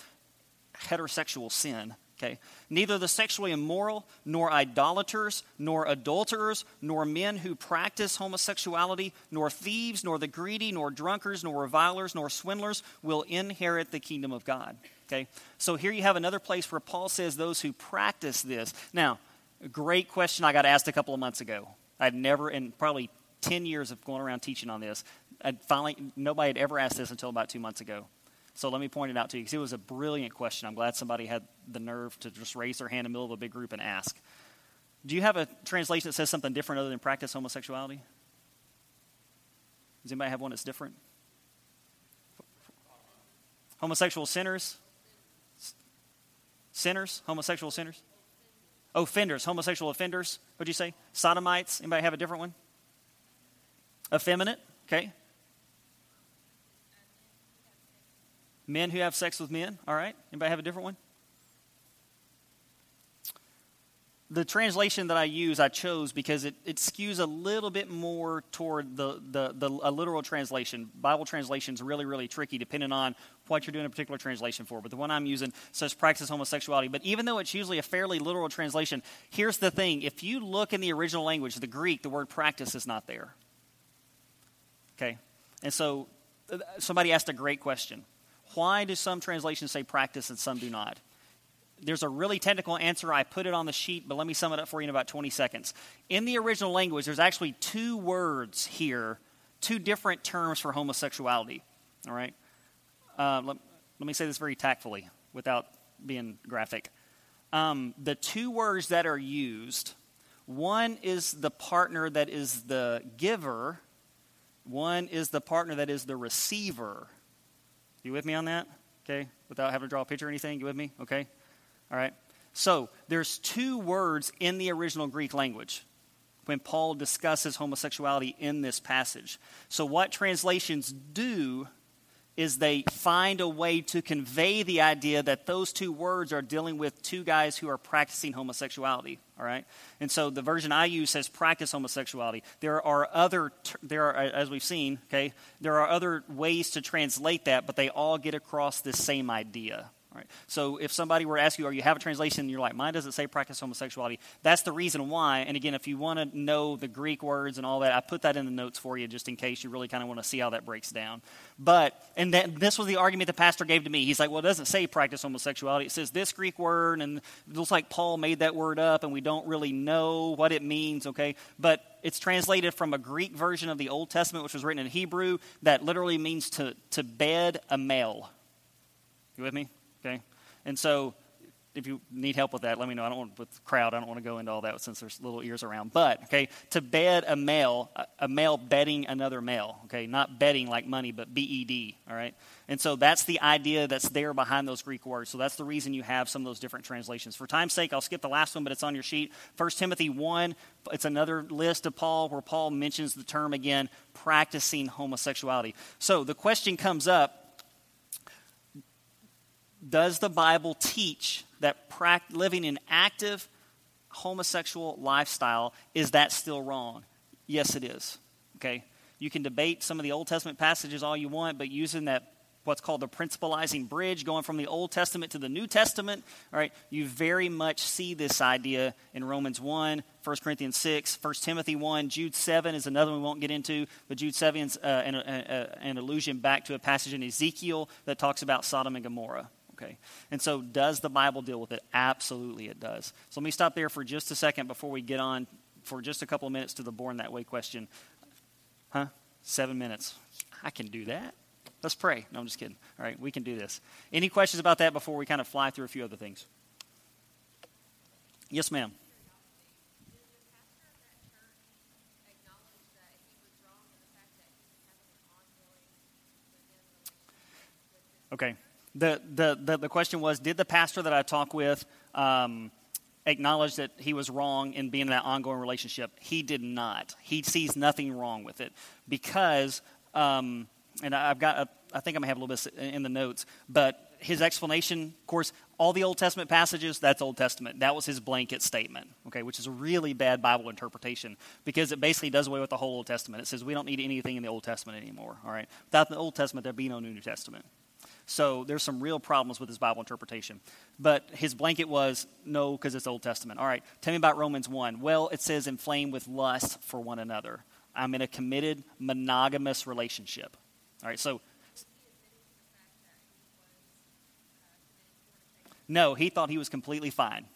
heterosexual sin. Okay? Neither the sexually immoral, nor idolaters, nor adulterers, nor men who practice homosexuality, nor thieves, nor the greedy, nor drunkards, nor revilers, nor swindlers will inherit the kingdom of God. Okay? So here you have another place where Paul says those who practice this. Now, great question I got asked a couple of months ago. I'd never, in probably 10 years of going around teaching on this, I'd finally, nobody had ever asked this until about two months ago. So let me point it out to you because it was a brilliant question. I'm glad somebody had the nerve to just raise their hand in the middle of a big group and ask. Do you have a translation that says something different other than practice homosexuality? Does anybody have one that's different? Homosexual sinners? Sinners? Homosexual sinners? Offenders, homosexual offenders. What'd you say? Sodomites. Anybody have a different one? Effeminate. Okay. Men who have sex with men. All right. Anybody have a different one? the translation that I use, I chose because it, it skews a little bit more toward the, the, the a literal translation. Bible translation is really, really tricky depending on what you're doing a particular translation for. But the one I'm using says practice homosexuality. But even though it's usually a fairly literal translation, here's the thing. If you look in the original language, the Greek, the word practice is not there. Okay? And so uh, somebody asked a great question. Why do some translations say practice and some do not? There's a really technical answer. I put it on the sheet, but let me sum it up for you in about 20 seconds. In the original language, there's actually two words here, two different terms for homosexuality. All right? Uh, let, let, me say this very tactfully without being graphic. Um, the two words that are used one is the partner that is the giver, one is the partner that is the receiver. You with me on that? Okay? Without having to draw a picture or anything? You with me? Okay? All right? So there's two words in the original Greek language when Paul discusses homosexuality in this passage. So what translations do is they find a way to convey the idea that those two words are dealing with two guys who are practicing homosexuality all right? And so the version i use says practice homosexuality. There are other there are as we've seen okay there are other ways to translate that but they all get across this same idea Right. So if somebody were to ask you, or you have a translation, and you're like, mine doesn't say practice homosexuality, that's the reason why. And again, if you want to know the Greek words and all that, I put that in the notes for you just in case you really kind of want to see how that breaks down. But, and this was the argument the pastor gave to me. He's like, well, it doesn't say practice homosexuality. It says this Greek word, and it looks like Paul made that word up, and we don't really know what it means, okay? But it's translated from a Greek version of the Old Testament, which was written in Hebrew, that literally means to, to bed a male. You with me? Okay? And so if you need help with that, let me know. I don't want with crowd. I don't want to go into all that since there's little ears around. But okay, to bed a male, a male betting another male. Okay, not betting like money, but B E D. All right, and so that's the idea that's there behind those Greek words. So that's the reason you have some of those different translations. For time's sake, I'll skip the last one, but it's on your sheet. First Timothy one. It's another list of Paul where Paul mentions the term again, practicing homosexuality. So the question comes up does the Bible teach that living an active homosexual lifestyle is that still wrong? Yes, it is. Okay, you can debate some of the Old Testament passages all you want, but using that what's called the principalizing bridge, going from the Old Testament to the New Testament, all right, you very much see this idea in Romans 1, 1 Corinthians 6, 1 Timothy 1, Jude 7 is another one we won't get into, but Jude 7 is uh, an, uh, an allusion back to a passage in Ezekiel that talks about Sodom and Gomorrah. Okay. And so, does the Bible deal with it? Absolutely, it does. So, let me stop there for just a second before we get on for just a couple of minutes to the born that way question. Huh? Seven minutes. I can do that. Let's pray. No, I'm just kidding. All right, we can do this. Any questions about that before we kind of fly through a few other things? Yes, ma'am. Okay. The, the, the, the, question was Did the pastor that I talked with um, acknowledge that he was wrong in being in that ongoing relationship? He did not. He sees nothing wrong with it because, um, and I've got, a, I think I'm going to have a little bit in the notes, but his explanation, of course, all the Old Testament passages, that's Old Testament. That was his blanket statement, okay, which is a really bad Bible interpretation because it basically does away with the whole Old Testament. It says we don't need anything in the Old Testament anymore, all right? Without the Old Testament, there'd be no New Testament. So there's some real problems with his Bible interpretation. But his blanket was no, because it's Old Testament. All right, tell me about Romans 1. Well, it says, inflame with lust for one another. I'm in a committed, monogamous relationship. All right, so. No, he thought he was completely fine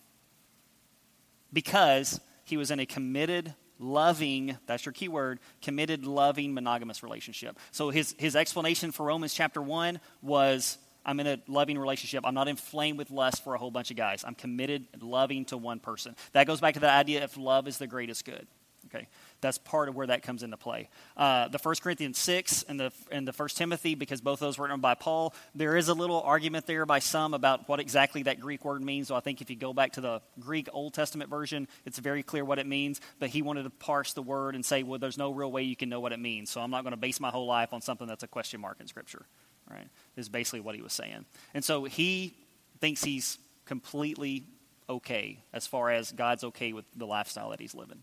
because he was in a committed, loving, that's your key word, committed, loving, monogamous relationship. So his, his explanation for Romans chapter 1 was I'm in a loving relationship. I'm not inflamed with lust for a whole bunch of guys. I'm committed, loving to one person. That goes back to the idea if love is the greatest good. Okay, that's part of where that comes into play. Uh, the 1 Corinthians 6 and the, and the 1 Timothy, because both those were written by Paul, there is a little argument there by some about what exactly that Greek word means. So I think if you go back to the Greek Old Testament version, it's very clear what it means. But he wanted to parse the word and say, well, there's no real way you can know what it means. So I'm not going to base my whole life on something that's a question mark in Scripture. Right? Is basically what he was saying. And so he thinks he's completely okay as far as God's okay with the lifestyle that he's living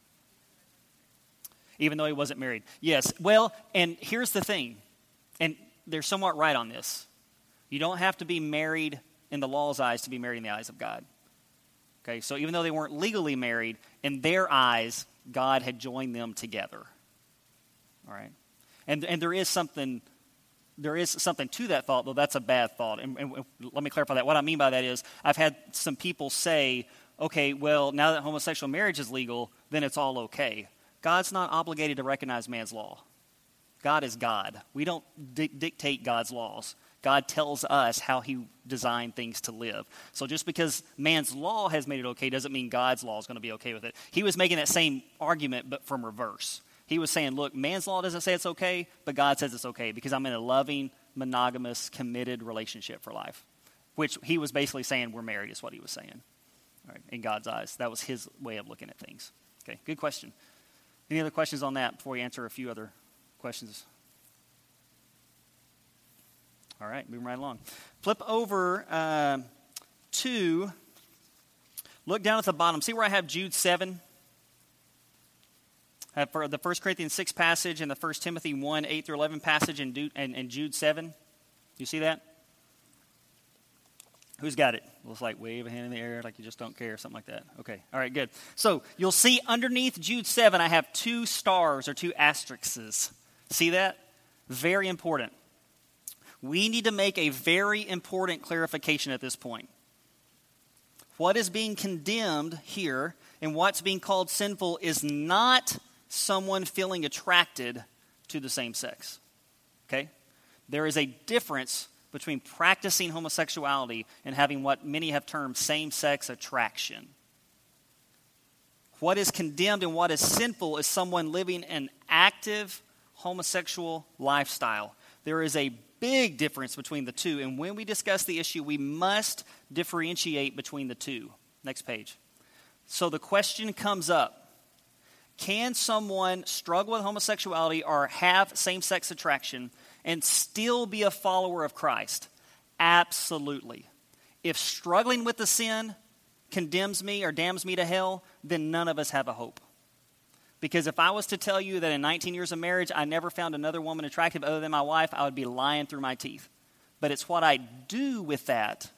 even though he wasn't married. Yes, well, and here's the thing, and they're somewhat right on this. You don't have to be married in the law's eyes to be married in the eyes of God. Okay, so even though they weren't legally married, in their eyes, God had joined them together. All right? And, and there is something there is something to that thought, though that's a bad thought. And, and, let me clarify that. What I mean by that is, I've had some people say, okay, well, now that homosexual marriage is legal, then it's all okay. God's not obligated to recognize man's law. God is God. We don't di- dictate God's laws. God tells us how he designed things to live. So just because man's law has made it okay doesn't mean God's law is going to be okay with it. He was making that same argument, but from reverse. He was saying, look, man's law doesn't say it's okay, but God says it's okay because I'm in a loving, monogamous, committed relationship for life. Which he was basically saying we're married, is what he was saying. Right, in God's eyes. That was his way of looking at things. Okay, good question. Any other questions on that before we answer a few other questions? All right, moving right along. Flip over uh, to, look down at the bottom. See where I have Jude 7? I have for the 1 Corinthians 6 passage and the 1 Timothy 1 8 through 11 passage and, and Jude 7. You see that? Who's got it? Looks like wave a hand in the air like you just don't care, something like that. Okay, all right, good. So you'll see underneath Jude 7, I have two stars or two asterisks. See that? Very important. We need to make a very important clarification at this point. What is being condemned here and what's being called sinful is not someone feeling attracted to the same sex. Okay? There is a difference between practicing homosexuality and having what many have termed same sex attraction. What is condemned and what is sinful is someone living an active homosexual lifestyle. There is a big difference between the two, and when we discuss the issue, we must differentiate between the two. Next page. So the question comes up Can someone struggle with homosexuality or have same sex attraction and still be a follower of Christ? Absolutely. If struggling with the sin condemns me or damns me to hell, then none of us have a hope. Because if I was to tell you that in 19 years of marriage I never found another woman attractive other than my wife, I would be lying through my teeth. But it's what I do with that,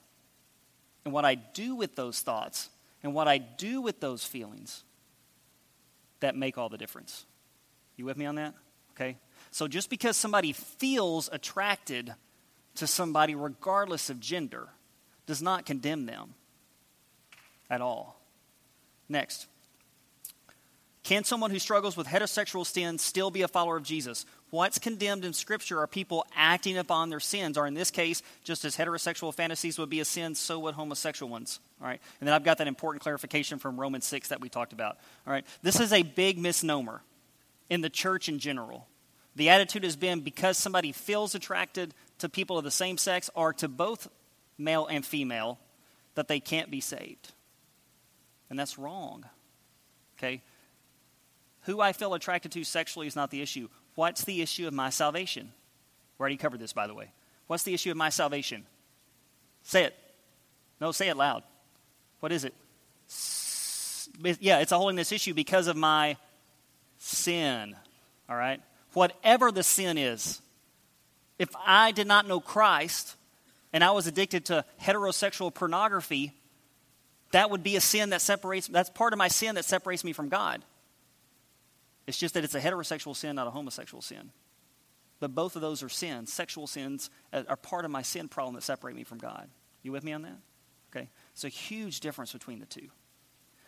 and what I do with those thoughts, and what I do with those feelings that make all the difference. You with me on that? Okay? So just because somebody feels attracted to somebody, regardless of gender, does not condemn them at all. Next. Can someone who struggles with heterosexual sin still be a follower of Jesus? What's condemned in Scripture are people acting upon their sins, or in this case, just as heterosexual fantasies would be a sin, so would homosexual ones. All right, and then I've got that important clarification from Romans six that we talked about. All right, this is a big misnomer in the church in general. The attitude has been because somebody feels attracted to people of the same sex or to both male and female, that they can't be saved. And that's wrong. Okay? Who I feel attracted to sexually is not the issue. What's the issue of my salvation? We already covered this, by the way. What's the issue of my salvation? Say it. No, say it loud. What is it? Yeah, it's a holiness issue because of my sin. All right? Whatever the sin is, if I did not know Christ and I was addicted to heterosexual pornography, that would be a sin that separates, that's part of my sin that separates me from God. It's just that it's a heterosexual sin, not a homosexual sin. But both of those are sins. Sexual sins are part of my sin problem that separate me from God. You with me on that? Okay. It's a huge difference between the two.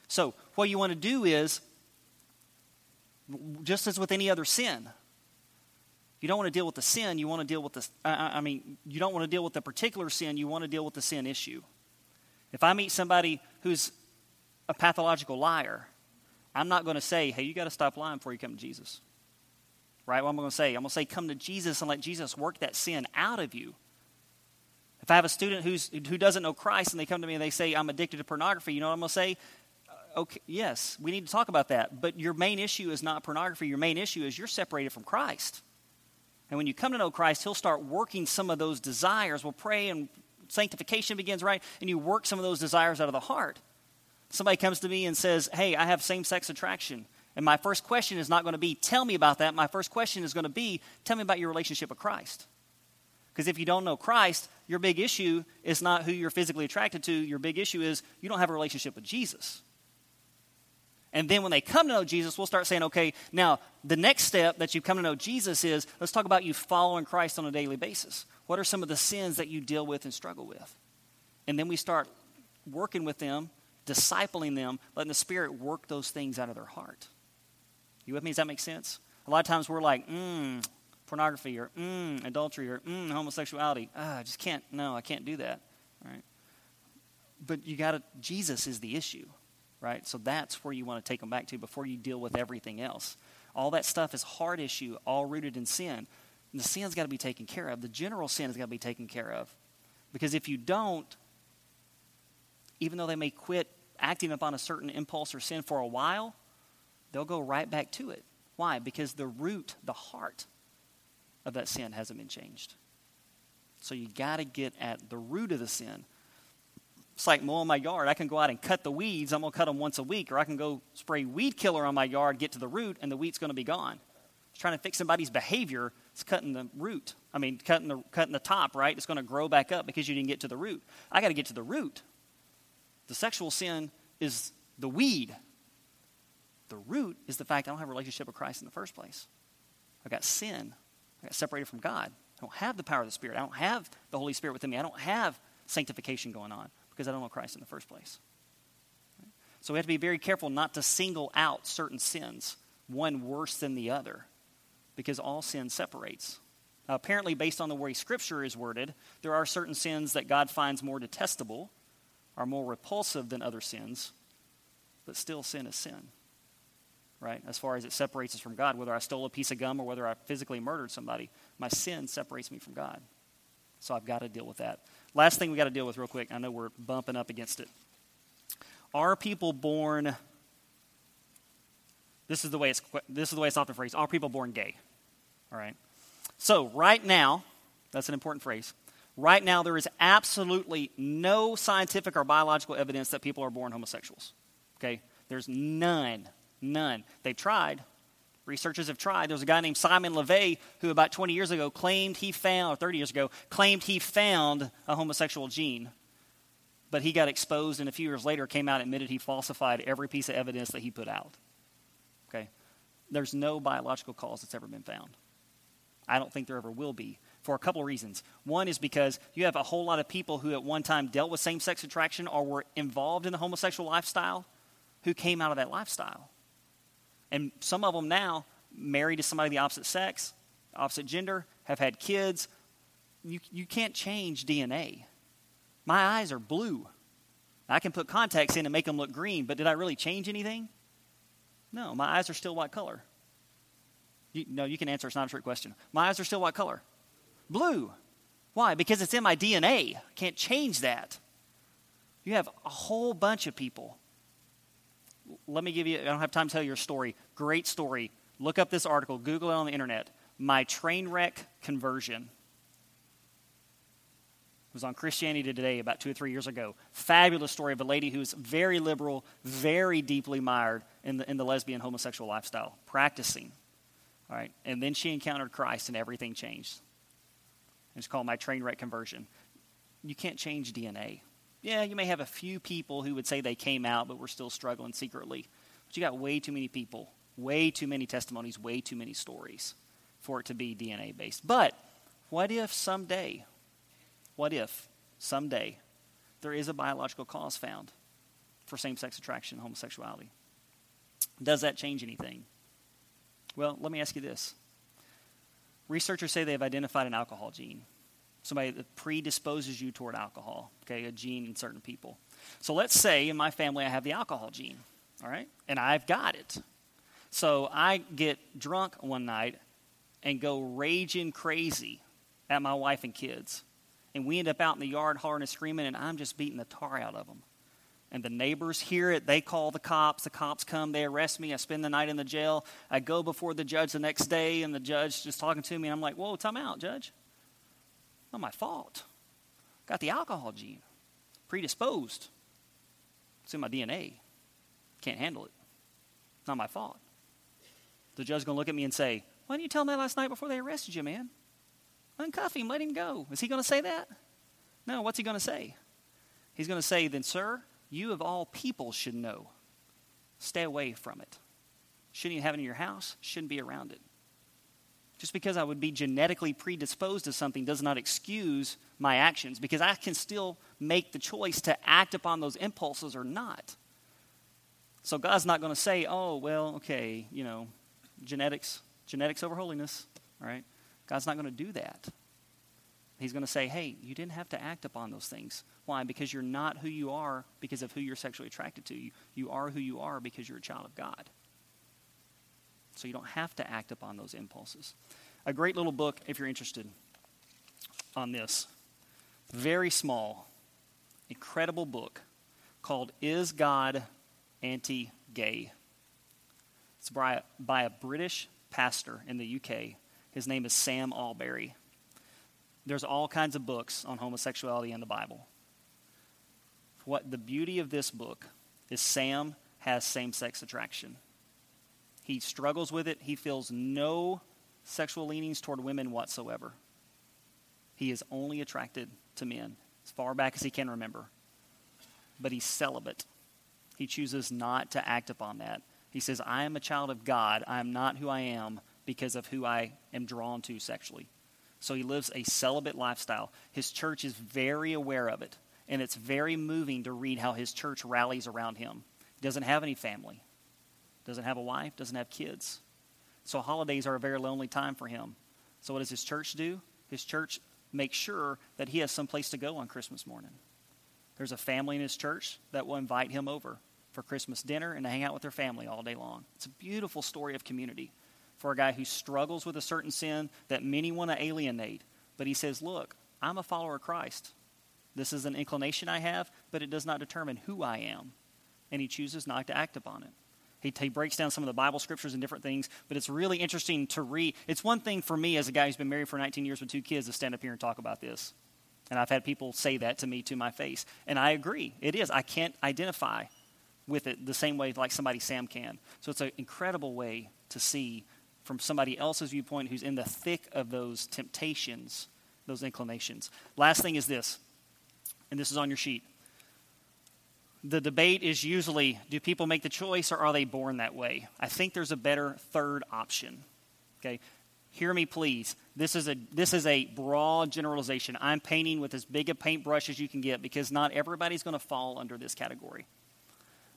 So, what you want to do is, just as with any other sin, you don't want to deal with the sin, you want to deal with the, I mean, you don't want to deal with the particular sin, you want to deal with the sin issue. If I meet somebody who's a pathological liar, I'm not going to say, hey, you got to stop lying before you come to Jesus. Right? What am I going to say? I'm going to say, come to Jesus and let Jesus work that sin out of you. If I have a student who's, who doesn't know Christ and they come to me and they say, I'm addicted to pornography, you know what I'm going to say? Uh, okay, yes, we need to talk about that. But your main issue is not pornography. Your main issue is you're separated from Christ. And when you come to know Christ, He'll start working some of those desires. We'll pray and sanctification begins, right? And you work some of those desires out of the heart somebody comes to me and says, Hey, I have same sex attraction. And my first question is not going to be, Tell me about that. My first question is going to be, Tell me about your relationship with Christ. Because if you don't know Christ, your big issue is not who you're physically attracted to. Your big issue is you don't have a relationship with Jesus. And then when they come to know Jesus, we'll start saying, okay, now the next step that you come to know Jesus is let's talk about you following Christ on a daily basis. What are some of the sins that you deal with and struggle with? And then we start working with them discipling them, letting the Spirit work those things out of their heart. You with me? Does that make sense? A lot of times we're like, mm, pornography or mm, adultery or mm, homosexuality. Ah, I just can't, no, I can't do that. Right? But you got to, Jesus is the issue, right? So that's where you want to take them back to before you deal with everything else. All that stuff is hard issue, all rooted in sin. And the sin's got to be taken care of. The general sin has got to be taken care of. Because if you don't, even though they may quit acting upon a certain impulse or sin for a while, they'll go right back to it. Why? Because the root, the heart of that sin hasn't been changed. So you got to get at the root of the sin. It's like mowing my yard. I can go out and cut the weeds. I'm going to cut them once a week. Or I can go spray weed killer on my yard, get to the root, and the weed's going to be gone. It's trying to fix somebody's behavior. It's cutting the root. I mean, cutting the, cutting the top, right? It's going to grow back up because you didn't get to the root. I got to get to the root. The sexual sin is the weed. The root is the fact I don't have a relationship with Christ in the first place. I've got sin. I got separated from God. I don't have the power of the Spirit. I don't have the Holy Spirit within me. I don't have sanctification going on because I don't know Christ in the first place. So we have to be very careful not to single out certain sins, one worse than the other, because all sin separates. Now, apparently, based on the way Scripture is worded, there are certain sins that God finds more detestable are more repulsive than other sins, but still sin is sin. Right? As far as it separates us from God, whether I stole a piece of gum or whether I physically murdered somebody, my sin separates me from God. So I've got to deal with that. Last thing we got to deal with, real quick. I know we're bumping up against it. Are people born? This is the way it's. This is the way it's often phrased. Are people born gay? All right. So right now, that's an important phrase. Right now, there is absolutely no scientific or biological evidence that people are born homosexuals. Okay? There's none. None. They've tried. Researchers have tried. There was a guy named Simon LeVay who, about 20 years ago, claimed he found, or 30 years ago, claimed he found a homosexual gene. But he got exposed, and a few years later came out and admitted he falsified every piece of evidence that he put out. Okay? There's no biological cause that's ever been found. I don't think there ever will be for a couple of reasons. One is because you have a whole lot of people who at one time dealt with same sex attraction or were involved in the homosexual lifestyle who came out of that lifestyle. And some of them now, married to somebody of the opposite sex, opposite gender, have had kids. You, you can't change DNA. My eyes are blue. I can put contacts in and make them look green, but did I really change anything? No, my eyes are still what color? You, no, you can answer. It's not a trick question. My eyes are still what color? Blue. Why? Because it's in my DNA. Can't change that. You have a whole bunch of people. Let me give you, I don't have time to tell you your story. Great story. Look up this article, Google it on the internet. My train wreck conversion It was on Christianity Today about two or three years ago. Fabulous story of a lady who's very liberal, very deeply mired in the, in the lesbian homosexual lifestyle, practicing. All right, and then she encountered Christ and everything changed. It's called my train wreck conversion. You can't change DNA. Yeah, you may have a few people who would say they came out, but we're still struggling secretly. But you got way too many people, way too many testimonies, way too many stories for it to be DNA based. But what if someday, what if someday there is a biological cause found for same sex attraction, homosexuality? Does that change anything? Well, let me ask you this. Researchers say they've identified an alcohol gene, somebody that predisposes you toward alcohol, okay, a gene in certain people. So let's say in my family I have the alcohol gene, all right, and I've got it. So I get drunk one night and go raging crazy at my wife and kids and we end up out in the yard hollering and screaming, and I'm just beating the tar out of them. And the neighbors hear it. They call the cops. The cops come. They arrest me. I spend the night in the jail. I go before the judge the next day, and the judge just talking to me. And I'm like, whoa, time out, judge. Not my fault. Got the alcohol gene. Predisposed. It's in my DNA. Can't handle it. Not my fault. The judge's going to look at me and say, why didn't you tell me that last night before they arrested you, man? Uncuff him, let him go. Is he going to say that? No, what's he going to say? He's going to say, Then, sir, you of all people should know. Stay away from it. Shouldn't even have it in your house, shouldn't be around it. Just because I would be genetically predisposed to something does not excuse my actions because I can still make the choice to act upon those impulses or not. So God's not going to say, oh, well, okay, you know, genetics, genetics over holiness, all right? God's not going to do that. He's going to say, hey, you didn't have to act upon those things. Why? Because you're not who you are because of who you're sexually attracted to. You, you are who you are because you're a child of God. So you don't have to act upon those impulses. A great little book, if you're interested, on this. Very small, incredible book called Is God Anti Gay? It's by, by a British pastor in the UK his name is Sam Allberry. There's all kinds of books on homosexuality in the Bible. What the beauty of this book is Sam has same sex attraction. He struggles with it. He feels no sexual leanings toward women whatsoever. He is only attracted to men as far back as he can remember. But he's celibate. He chooses not to act upon that. He says, I am a child of God. I am not who I am because of who I am drawn to sexually. So he lives a celibate lifestyle. His church is very aware of it, and it's very moving to read how his church rallies around him. He doesn't have any family, doesn't have a wife, doesn't have kids. So holidays are a very lonely time for him. So what does his church do? His church makes sure that he has some place to go on Christmas morning. There's a family in his church that will invite him over for Christmas dinner and to hang out with their family all day long. It's a beautiful story of community for a guy who struggles with a certain sin that many want to alienate. But he says, Look, I'm a follower of Christ. This is an inclination I have, but it does not determine who I am. And he chooses not to act upon it. He, he breaks down some of the Bible scriptures and different things, but it's really interesting to read. It's one thing for me as a guy who's been married for 19 years with two kids to stand up here and talk about this. And I've had people say that to me to my face. And I agree. It is. I can't identify with it the same way like somebody Sam can. So it's an incredible way to see from somebody else's viewpoint who's in the thick of those temptations, those inclinations. Last thing is this, and this is on your sheet. The debate is usually do people make the choice or are they born that way? I think there's a better third option. Okay? hear me please. This is a this is a broad generalization. I'm painting with as big a paintbrush as you can get because not everybody's going to fall under this category.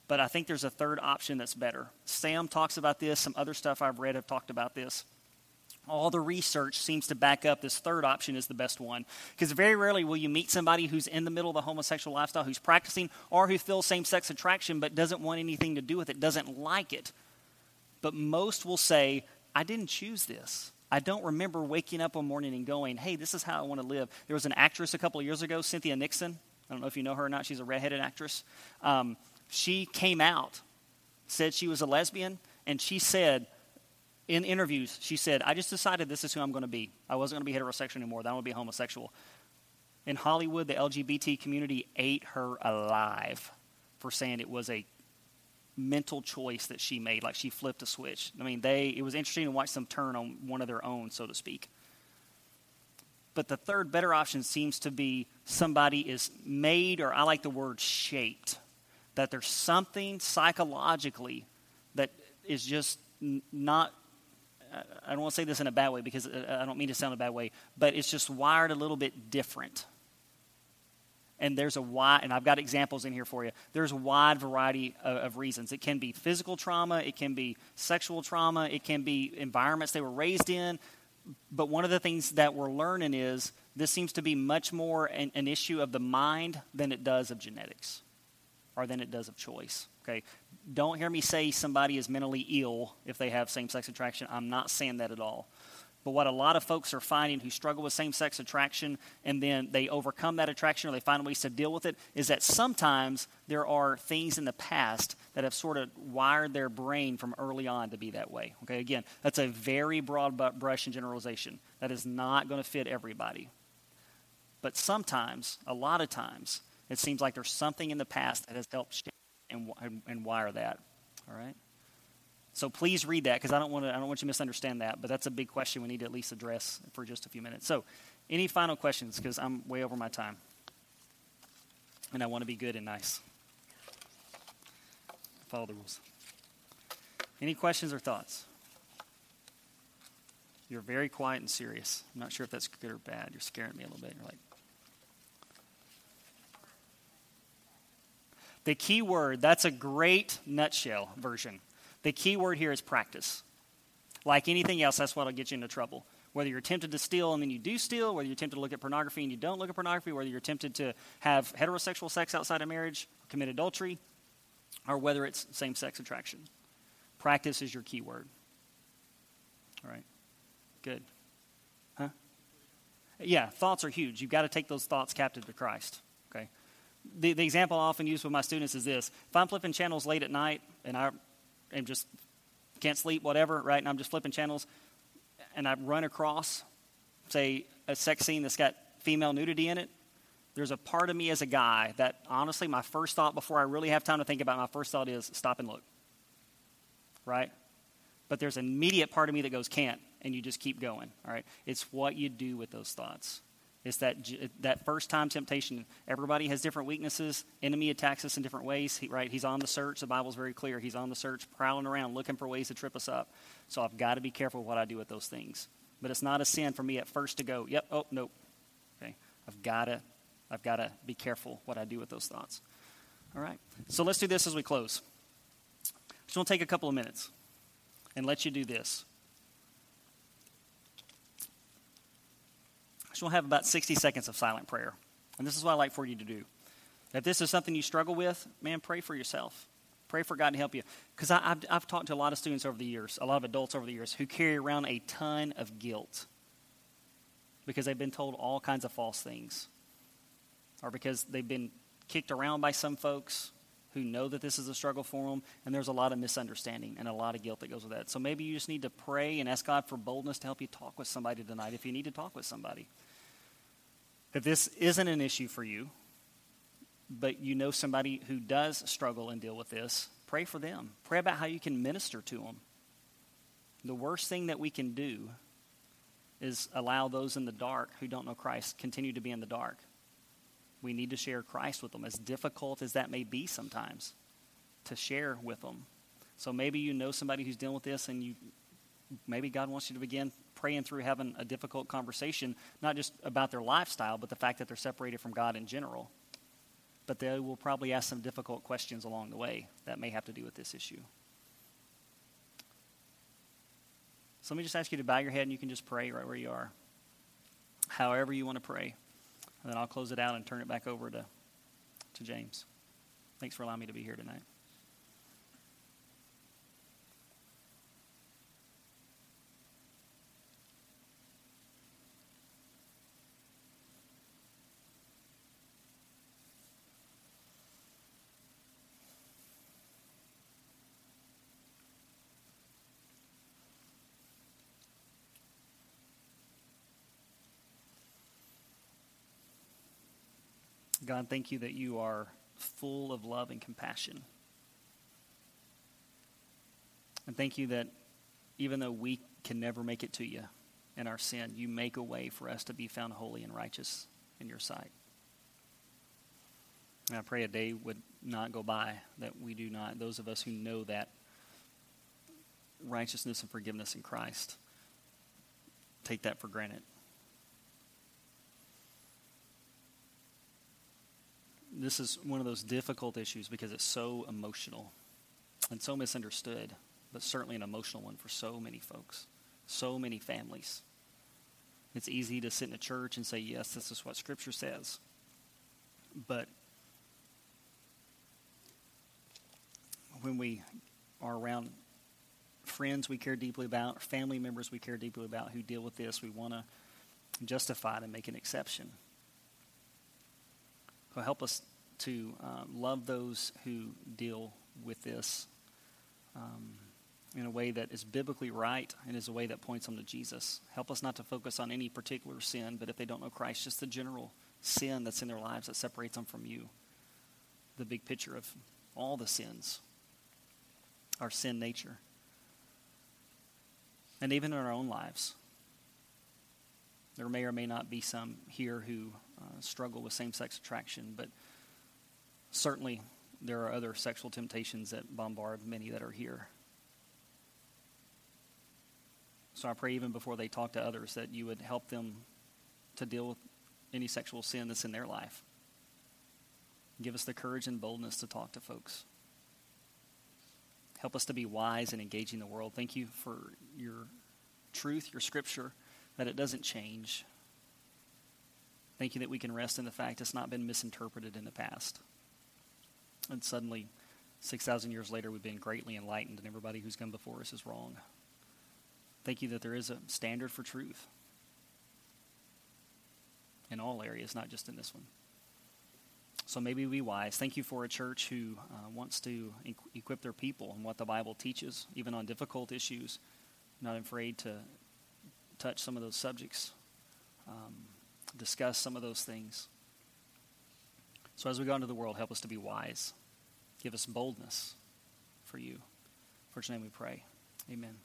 But I think there's a third option that's better. Sam talks about this, some other stuff I've read have talked about this. All the research seems to back up this third option is the best one. Because very rarely will you meet somebody who's in the middle of the homosexual lifestyle, who's practicing, or who feels same sex attraction but doesn't want anything to do with it, doesn't like it. But most will say, I didn't choose this. I don't remember waking up one morning and going, hey, this is how I want to live. There was an actress a couple of years ago, Cynthia Nixon. I don't know if you know her or not. She's a redheaded actress. Um, she came out, said she was a lesbian, and she said in interviews, she said, I just decided this is who I'm going to be. I wasn't going to be heterosexual anymore. I want to be homosexual. In Hollywood, the LGBT community ate her alive for saying it was a mental choice that she made, like she flipped a switch. I mean, they it was interesting to watch them turn on one of their own, so to speak. But the third better option seems to be somebody is made, or I like the word shaped, that there's something psychologically that is just not. I don't want to say this in a bad way because uh, I don't mean to sound a bad way, but it's just wired a little bit different. And there's a wide and i've got examples in here for you. There's a wide variety of, of, reasons. It can be physical trauma it can be sexual trauma it can be environments they were raised in. But one of the things that we're learning is this seems to be much more an, an issue of the mind than it does of genetics or than it does of choice okay don't hear me say somebody is mentally ill if they have same-sex attraction i'm not saying that at all but what a lot of folks are finding who struggle with same sex attraction and then they overcome that attraction or they find ways to deal with it is that sometimes there are things in the past that have sort of wired their brain from early on to be that way. Okay, again, that's a very broad brush and generalization. That is not going to fit everybody. But sometimes, a lot of times, it seems like there's something in the past that has helped shape and, and, and wire that. All right? So please read that because I don't want to I don't want you to misunderstand that. But that's a big question we need to at least address for just a few minutes. So, any final questions? Because I'm way over my time, and I want to be good and nice. Follow the rules. Any questions or thoughts? You're very quiet and serious. I'm not sure if that's good or bad. You're scaring me a little bit. You're like. The key word, that's a great nutshell version. The key word here is practice. Like anything else, that's what'll get you into trouble. Whether you're tempted to steal and then you do steal, whether you're tempted to look at pornography and you don't look at pornography, whether you're tempted to have heterosexual sex outside of marriage, commit adultery, or whether it's same sex attraction. Practice is your key word. All right. Good. Huh? Yeah, thoughts are huge. You've got to take those thoughts captive to Christ. The, the example I often use with my students is this: if I'm flipping channels late at night and I am just can't sleep, whatever, right? And I'm just flipping channels, and I run across, say, a sex scene that's got female nudity in it. There's a part of me as a guy that honestly, my first thought before I really have time to think about it, my first thought is stop and look. Right? But there's an immediate part of me that goes, can't, and you just keep going. All right? It's what you do with those thoughts. It's that, that first time temptation. Everybody has different weaknesses. Enemy attacks us in different ways, he, right? He's on the search. The Bible's very clear. He's on the search, prowling around, looking for ways to trip us up. So I've got to be careful what I do with those things. But it's not a sin for me at first to go, yep, oh, nope. Okay? I've got to, I've got to be careful what I do with those thoughts. All right. So let's do this as we close. Just want to take a couple of minutes and let you do this. So we'll have about 60 seconds of silent prayer. And this is what I like for you to do. If this is something you struggle with, man, pray for yourself. Pray for God to help you. Because I've, I've talked to a lot of students over the years, a lot of adults over the years, who carry around a ton of guilt because they've been told all kinds of false things, or because they've been kicked around by some folks who know that this is a struggle for them, and there's a lot of misunderstanding and a lot of guilt that goes with that. So maybe you just need to pray and ask God for boldness to help you talk with somebody tonight if you need to talk with somebody. If this isn't an issue for you, but you know somebody who does struggle and deal with this, pray for them. Pray about how you can minister to them. The worst thing that we can do is allow those in the dark who don't know Christ continue to be in the dark. We need to share Christ with them, as difficult as that may be sometimes, to share with them. So maybe you know somebody who's dealing with this and you maybe God wants you to begin praying through having a difficult conversation, not just about their lifestyle, but the fact that they're separated from God in general. But they will probably ask some difficult questions along the way that may have to do with this issue. So let me just ask you to bow your head and you can just pray right where you are. However you want to pray. And then I'll close it out and turn it back over to, to James. Thanks for allowing me to be here tonight. God, thank you that you are full of love and compassion. And thank you that even though we can never make it to you in our sin, you make a way for us to be found holy and righteous in your sight. And I pray a day would not go by that we do not, those of us who know that righteousness and forgiveness in Christ, take that for granted. This is one of those difficult issues because it's so emotional and so misunderstood, but certainly an emotional one for so many folks, so many families. It's easy to sit in a church and say, yes, this is what Scripture says. But when we are around friends we care deeply about, family members we care deeply about who deal with this, we want to justify it and make an exception. Help us to um, love those who deal with this um, in a way that is biblically right and is a way that points them to Jesus. Help us not to focus on any particular sin, but if they don't know Christ, just the general sin that's in their lives that separates them from you. The big picture of all the sins, our sin nature. And even in our own lives. There may or may not be some here who uh, struggle with same sex attraction, but certainly there are other sexual temptations that bombard many that are here. So I pray even before they talk to others that you would help them to deal with any sexual sin that's in their life. Give us the courage and boldness to talk to folks. Help us to be wise and engaging the world. Thank you for your truth, your scripture, that it doesn't change. Thank you that we can rest in the fact it's not been misinterpreted in the past. And suddenly, 6,000 years later, we've been greatly enlightened, and everybody who's come before us is wrong. Thank you that there is a standard for truth in all areas, not just in this one. So maybe be wise. Thank you for a church who uh, wants to equip their people on what the Bible teaches, even on difficult issues, not afraid to touch some of those subjects, um, discuss some of those things. So as we go into the world, help us to be wise. Give us boldness for you. For your name we pray. Amen.